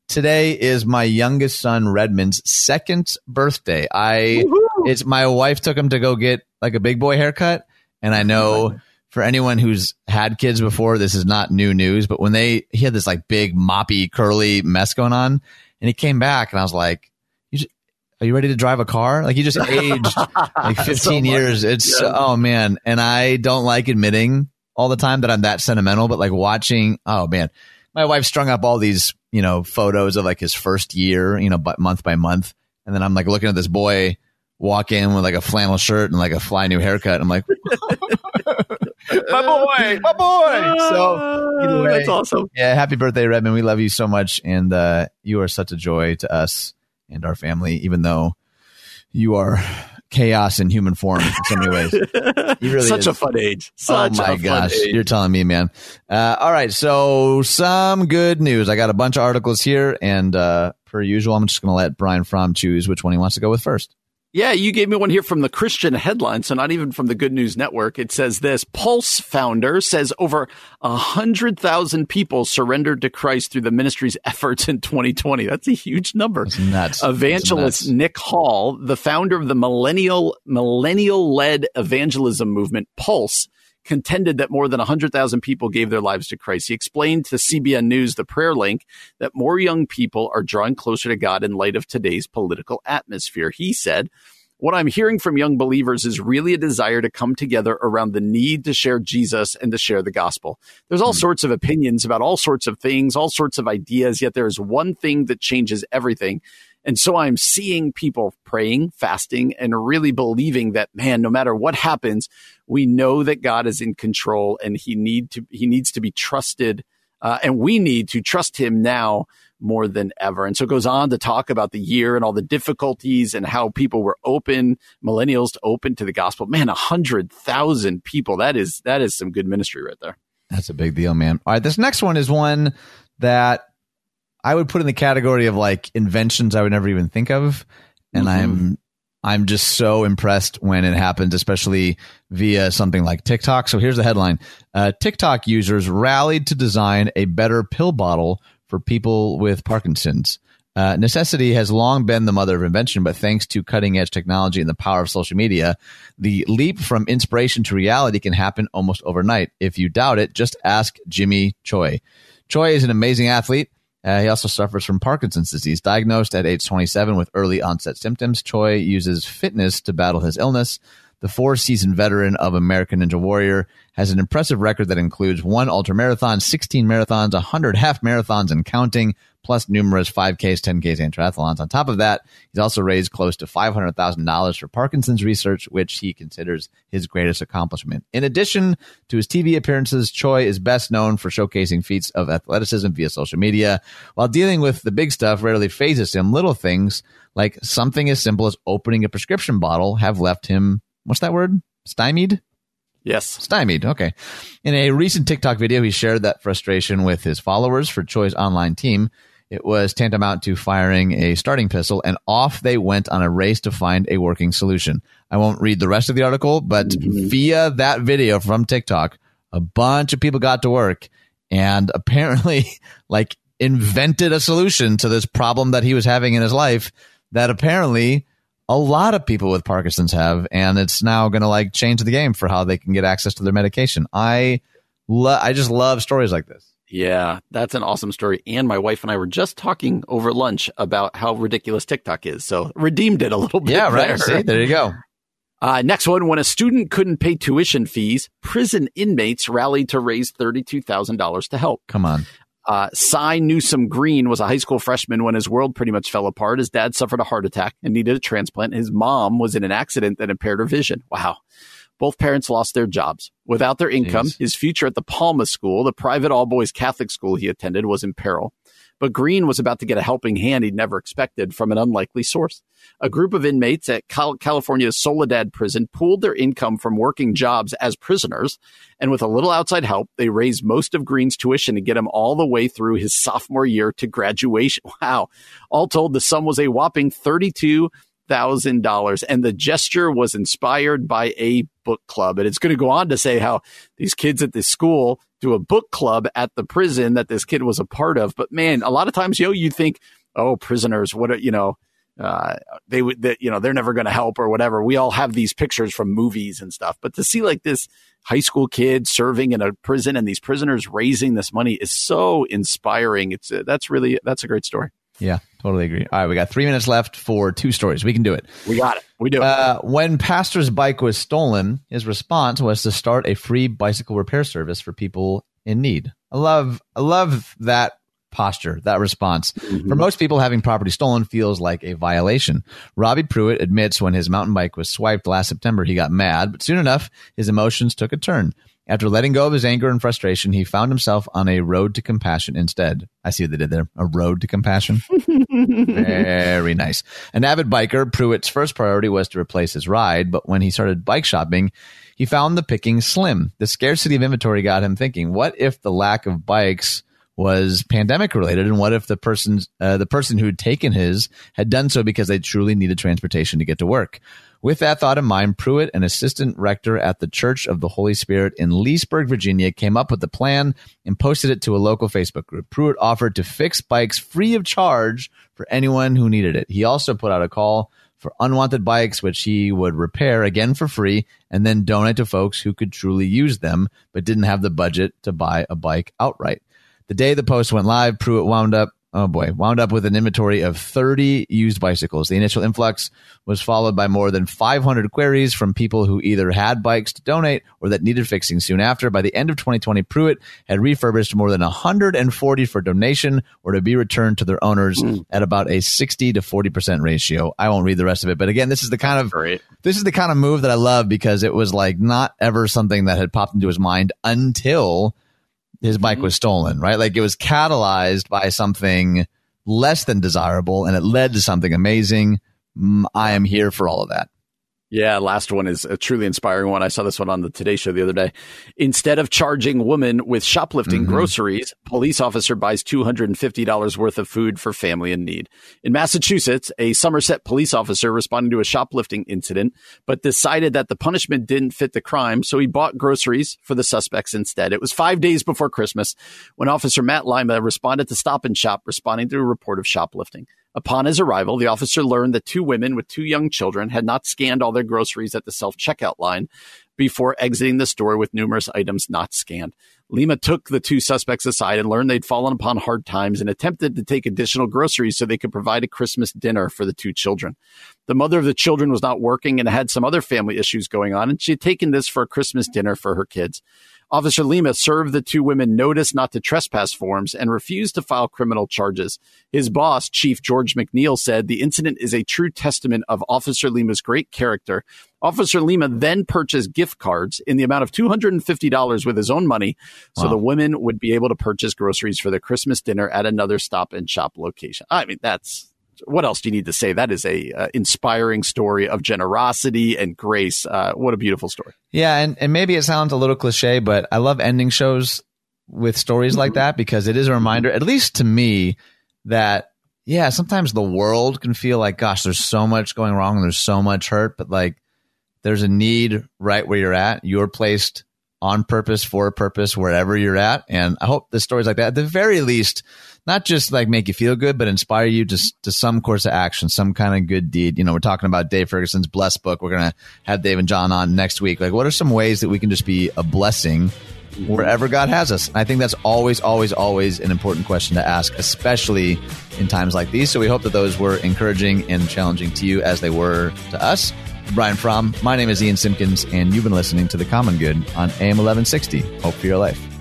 today is my youngest son Redmond's second birthday. I Woo-hoo! it's my wife took him to go get like a big boy haircut, and I know. For anyone who's had kids before, this is not new news. But when they he had this like big moppy curly mess going on, and he came back, and I was like, are you ready to drive a car? Like you just <laughs> aged like 15 so years. It's yeah. oh man. And I don't like admitting all the time that I'm that sentimental, but like watching, oh man, my wife strung up all these, you know, photos of like his first year, you know, but month by month. And then I'm like looking at this boy walk in with like a flannel shirt and like a fly new haircut. I'm like, <laughs> my boy, <laughs> my boy. So either way, that's awesome. Yeah. Happy birthday, Redmond. We love you so much. And, uh, you are such a joy to us and our family, even though you are chaos in human form in so many ways. <laughs> you Really Such is. a fun age. Oh Such oh my gosh, age. you're telling me, man. Uh, all right, so some good news. I got a bunch of articles here, and uh, per usual, I'm just going to let Brian Fromm choose which one he wants to go with first. Yeah, you gave me one here from the Christian headline, so not even from the Good News Network. It says this Pulse founder says over 100,000 people surrendered to Christ through the ministry's <laughs> efforts in 2020. That's a huge number. That's nuts. Evangelist That's nuts. Nick Hall, the founder of the millennial millennial led evangelism movement Pulse, contended that more than 100,000 people gave their lives to Christ. He explained to CBN News, the prayer link, that more young people are drawing closer to God in light of today's political atmosphere. He said, what I'm hearing from young believers is really a desire to come together around the need to share Jesus and to share the gospel. There's all mm-hmm. sorts of opinions about all sorts of things, all sorts of ideas, yet there is one thing that changes everything. And so I'm seeing people praying, fasting, and really believing that, man, no matter what happens, we know that God is in control and he need to, he needs to be trusted. Uh, and we need to trust him now more than ever. And so it goes on to talk about the year and all the difficulties and how people were open, millennials to open to the gospel. Man, a hundred thousand people. That is, that is some good ministry right there. That's a big deal, man. All right. This next one is one that I would put in the category of like inventions I would never even think of. And mm-hmm. I'm I'm just so impressed when it happens, especially via something like TikTok. So here's the headline uh, TikTok users rallied to design a better pill bottle for people with Parkinson's. Uh, necessity has long been the mother of invention, but thanks to cutting edge technology and the power of social media, the leap from inspiration to reality can happen almost overnight. If you doubt it, just ask Jimmy Choi. Choi is an amazing athlete uh, he also suffers from Parkinson's disease. Diagnosed at age 27 with early onset symptoms, Choi uses fitness to battle his illness. The four season veteran of American Ninja Warrior has an impressive record that includes one ultra ultramarathon, 16 marathons, 100 half marathons and counting, plus numerous 5Ks, 10Ks, and triathlons. On top of that, he's also raised close to $500,000 for Parkinson's research, which he considers his greatest accomplishment. In addition to his TV appearances, Choi is best known for showcasing feats of athleticism via social media. While dealing with the big stuff rarely phases him, little things like something as simple as opening a prescription bottle have left him, what's that word? Stymied? Yes. Stymied. Okay. In a recent TikTok video, he shared that frustration with his followers for Choi's online team. It was tantamount to firing a starting pistol, and off they went on a race to find a working solution. I won't read the rest of the article, but mm-hmm. via that video from TikTok, a bunch of people got to work and apparently, <laughs> like, invented a solution to this problem that he was having in his life that apparently a lot of people with Parkinson's have, and it's now going to like change the game for how they can get access to their medication. I, lo- I just love stories like this. Yeah, that's an awesome story. And my wife and I were just talking over lunch about how ridiculous TikTok is. So redeemed it a little bit. Yeah, right. There, See, there you go. Uh, next one, when a student couldn't pay tuition fees, prison inmates rallied to raise $32,000 to help. Come on. Uh, Cy Newsom Green was a high school freshman when his world pretty much fell apart. His dad suffered a heart attack and needed a transplant. His mom was in an accident that impaired her vision. Wow. Both parents lost their jobs. Without their income, Jeez. his future at the Palma School, the private all boys Catholic school he attended, was in peril. But Green was about to get a helping hand he'd never expected from an unlikely source. A group of inmates at Cal- California's Soledad prison pooled their income from working jobs as prisoners, and with a little outside help, they raised most of Green's tuition to get him all the way through his sophomore year to graduation. <laughs> Wow. All told, the sum was a whopping 32 thousand dollars. And the gesture was inspired by a book club. And it's going to go on to say how these kids at this school do a book club at the prison that this kid was a part of. But man a lot of times yo you think oh prisoners what are, you know uh, they would that you know they're never going to help or whatever. We all have these pictures from movies and stuff. But to see like this high school kid serving in a prison and these prisoners raising this money is so inspiring. It's uh, that's really that's a great story Yeah, totally agree. All right, we got three minutes left for two stories. We can do it. we got it we do it Uh, when Pastor's bike was stolen, his response was to start a free bicycle repair service for people in need. I love, I love that posture, that response. For most people, having property stolen feels like a violation. Robbie Pruitt admits when his mountain bike was swiped last September, he got mad, but soon enough, his emotions took a turn. After letting go of his anger and frustration, he found himself on a road to compassion instead. I see what they did there. A road to compassion. <laughs> Very nice. An avid biker, Pruitt's first priority was to replace his ride, but when he started bike shopping, he found the picking slim. The scarcity of inventory got him thinking, what if the lack of bikes was pandemic related and what if the person uh, the person who'd taken his had done so because they truly needed transportation to get to work with that thought in mind pruitt an assistant rector at the church of the holy spirit in leesburg virginia came up with the plan and posted it to a local facebook group pruitt offered to fix bikes free of charge for anyone who needed it he also put out a call for unwanted bikes, which he would repair again for free and then donate to folks who could truly use them but didn't have the budget to buy a bike outright. The day the post went live, Pruitt wound up, oh boy, wound up with an inventory of 30 used bicycles. The initial influx was followed by more than 500 queries from people who either had bikes to donate or that needed fixing soon after. By the end of 2020, Pruitt had refurbished more than 140 for donation or to be returned to their owners hmm. at about a 60 to 40% ratio. I won't read the rest of it, but again, this is the kind of Great. this is the kind of move that I love because it was like not ever something that had popped into his mind until his bike was stolen, right? Like it was catalyzed by something less than desirable and it led to something amazing. Mm, I am here for all of that. Yeah, last one is a truly inspiring one. I saw this one on the Today Show the other day. Instead of charging woman with shoplifting Mhm. groceries, police officer buys $250 worth of food for family in need. In Massachusetts, a Somerset police officer responded to a shoplifting incident, but decided that the punishment didn't fit the crime, so he bought groceries for the suspects instead. It was five days before Christmas when Officer Matt Lima responded to Stop and Shop, responding to a report of shoplifting. Upon his arrival, the officer learned that two women with two young children had not scanned all their groceries at the self checkout line before exiting the store with numerous items not scanned. Lima took the two suspects aside and learned they'd fallen upon hard times and attempted to take additional groceries so they could provide a Christmas dinner for the two children. The mother of the children was not working and had some other family issues going on, and she had taken this for a Christmas dinner for her kids. Officer Lima served the two women notice not to trespass forms and refused to file criminal charges. His boss, Chief George McNeil, said the incident is a true testament of Officer Lima's great character. Officer Lima then purchased gift cards in the amount of $250 with his own money so Wow. the women would be able to purchase groceries for their Christmas dinner at another stop and shop location. I mean, that's what else do you need to say? That is a uh, inspiring story of generosity and grace. Uh, what a beautiful story. Yeah, and, and maybe it sounds a little cliche, but I love ending shows with stories like that because it is a reminder, at least to me, that yeah, sometimes the world can feel like, gosh, there's so much going wrong and there's so much hurt, but like there's a need right where you're at. You're placed on purpose for a purpose wherever you're at. And I hope the stories like that, at the very least, not just like make you feel good, but inspire you to, to some course of action, some kind of good deed. You know, we're talking about Dave Ferguson's Blessed book. We're going to have Dave and John on next week. Like, what are some ways that we can just be a blessing wherever God has us? I think that's always, always, always an important question to ask, especially in times like these. So we hope that those were encouraging and challenging to you as they were to us. Brian Fromm, my name is Ian Simpkins, and you've been listening to The Common Good on AM 1160. Hope for your life.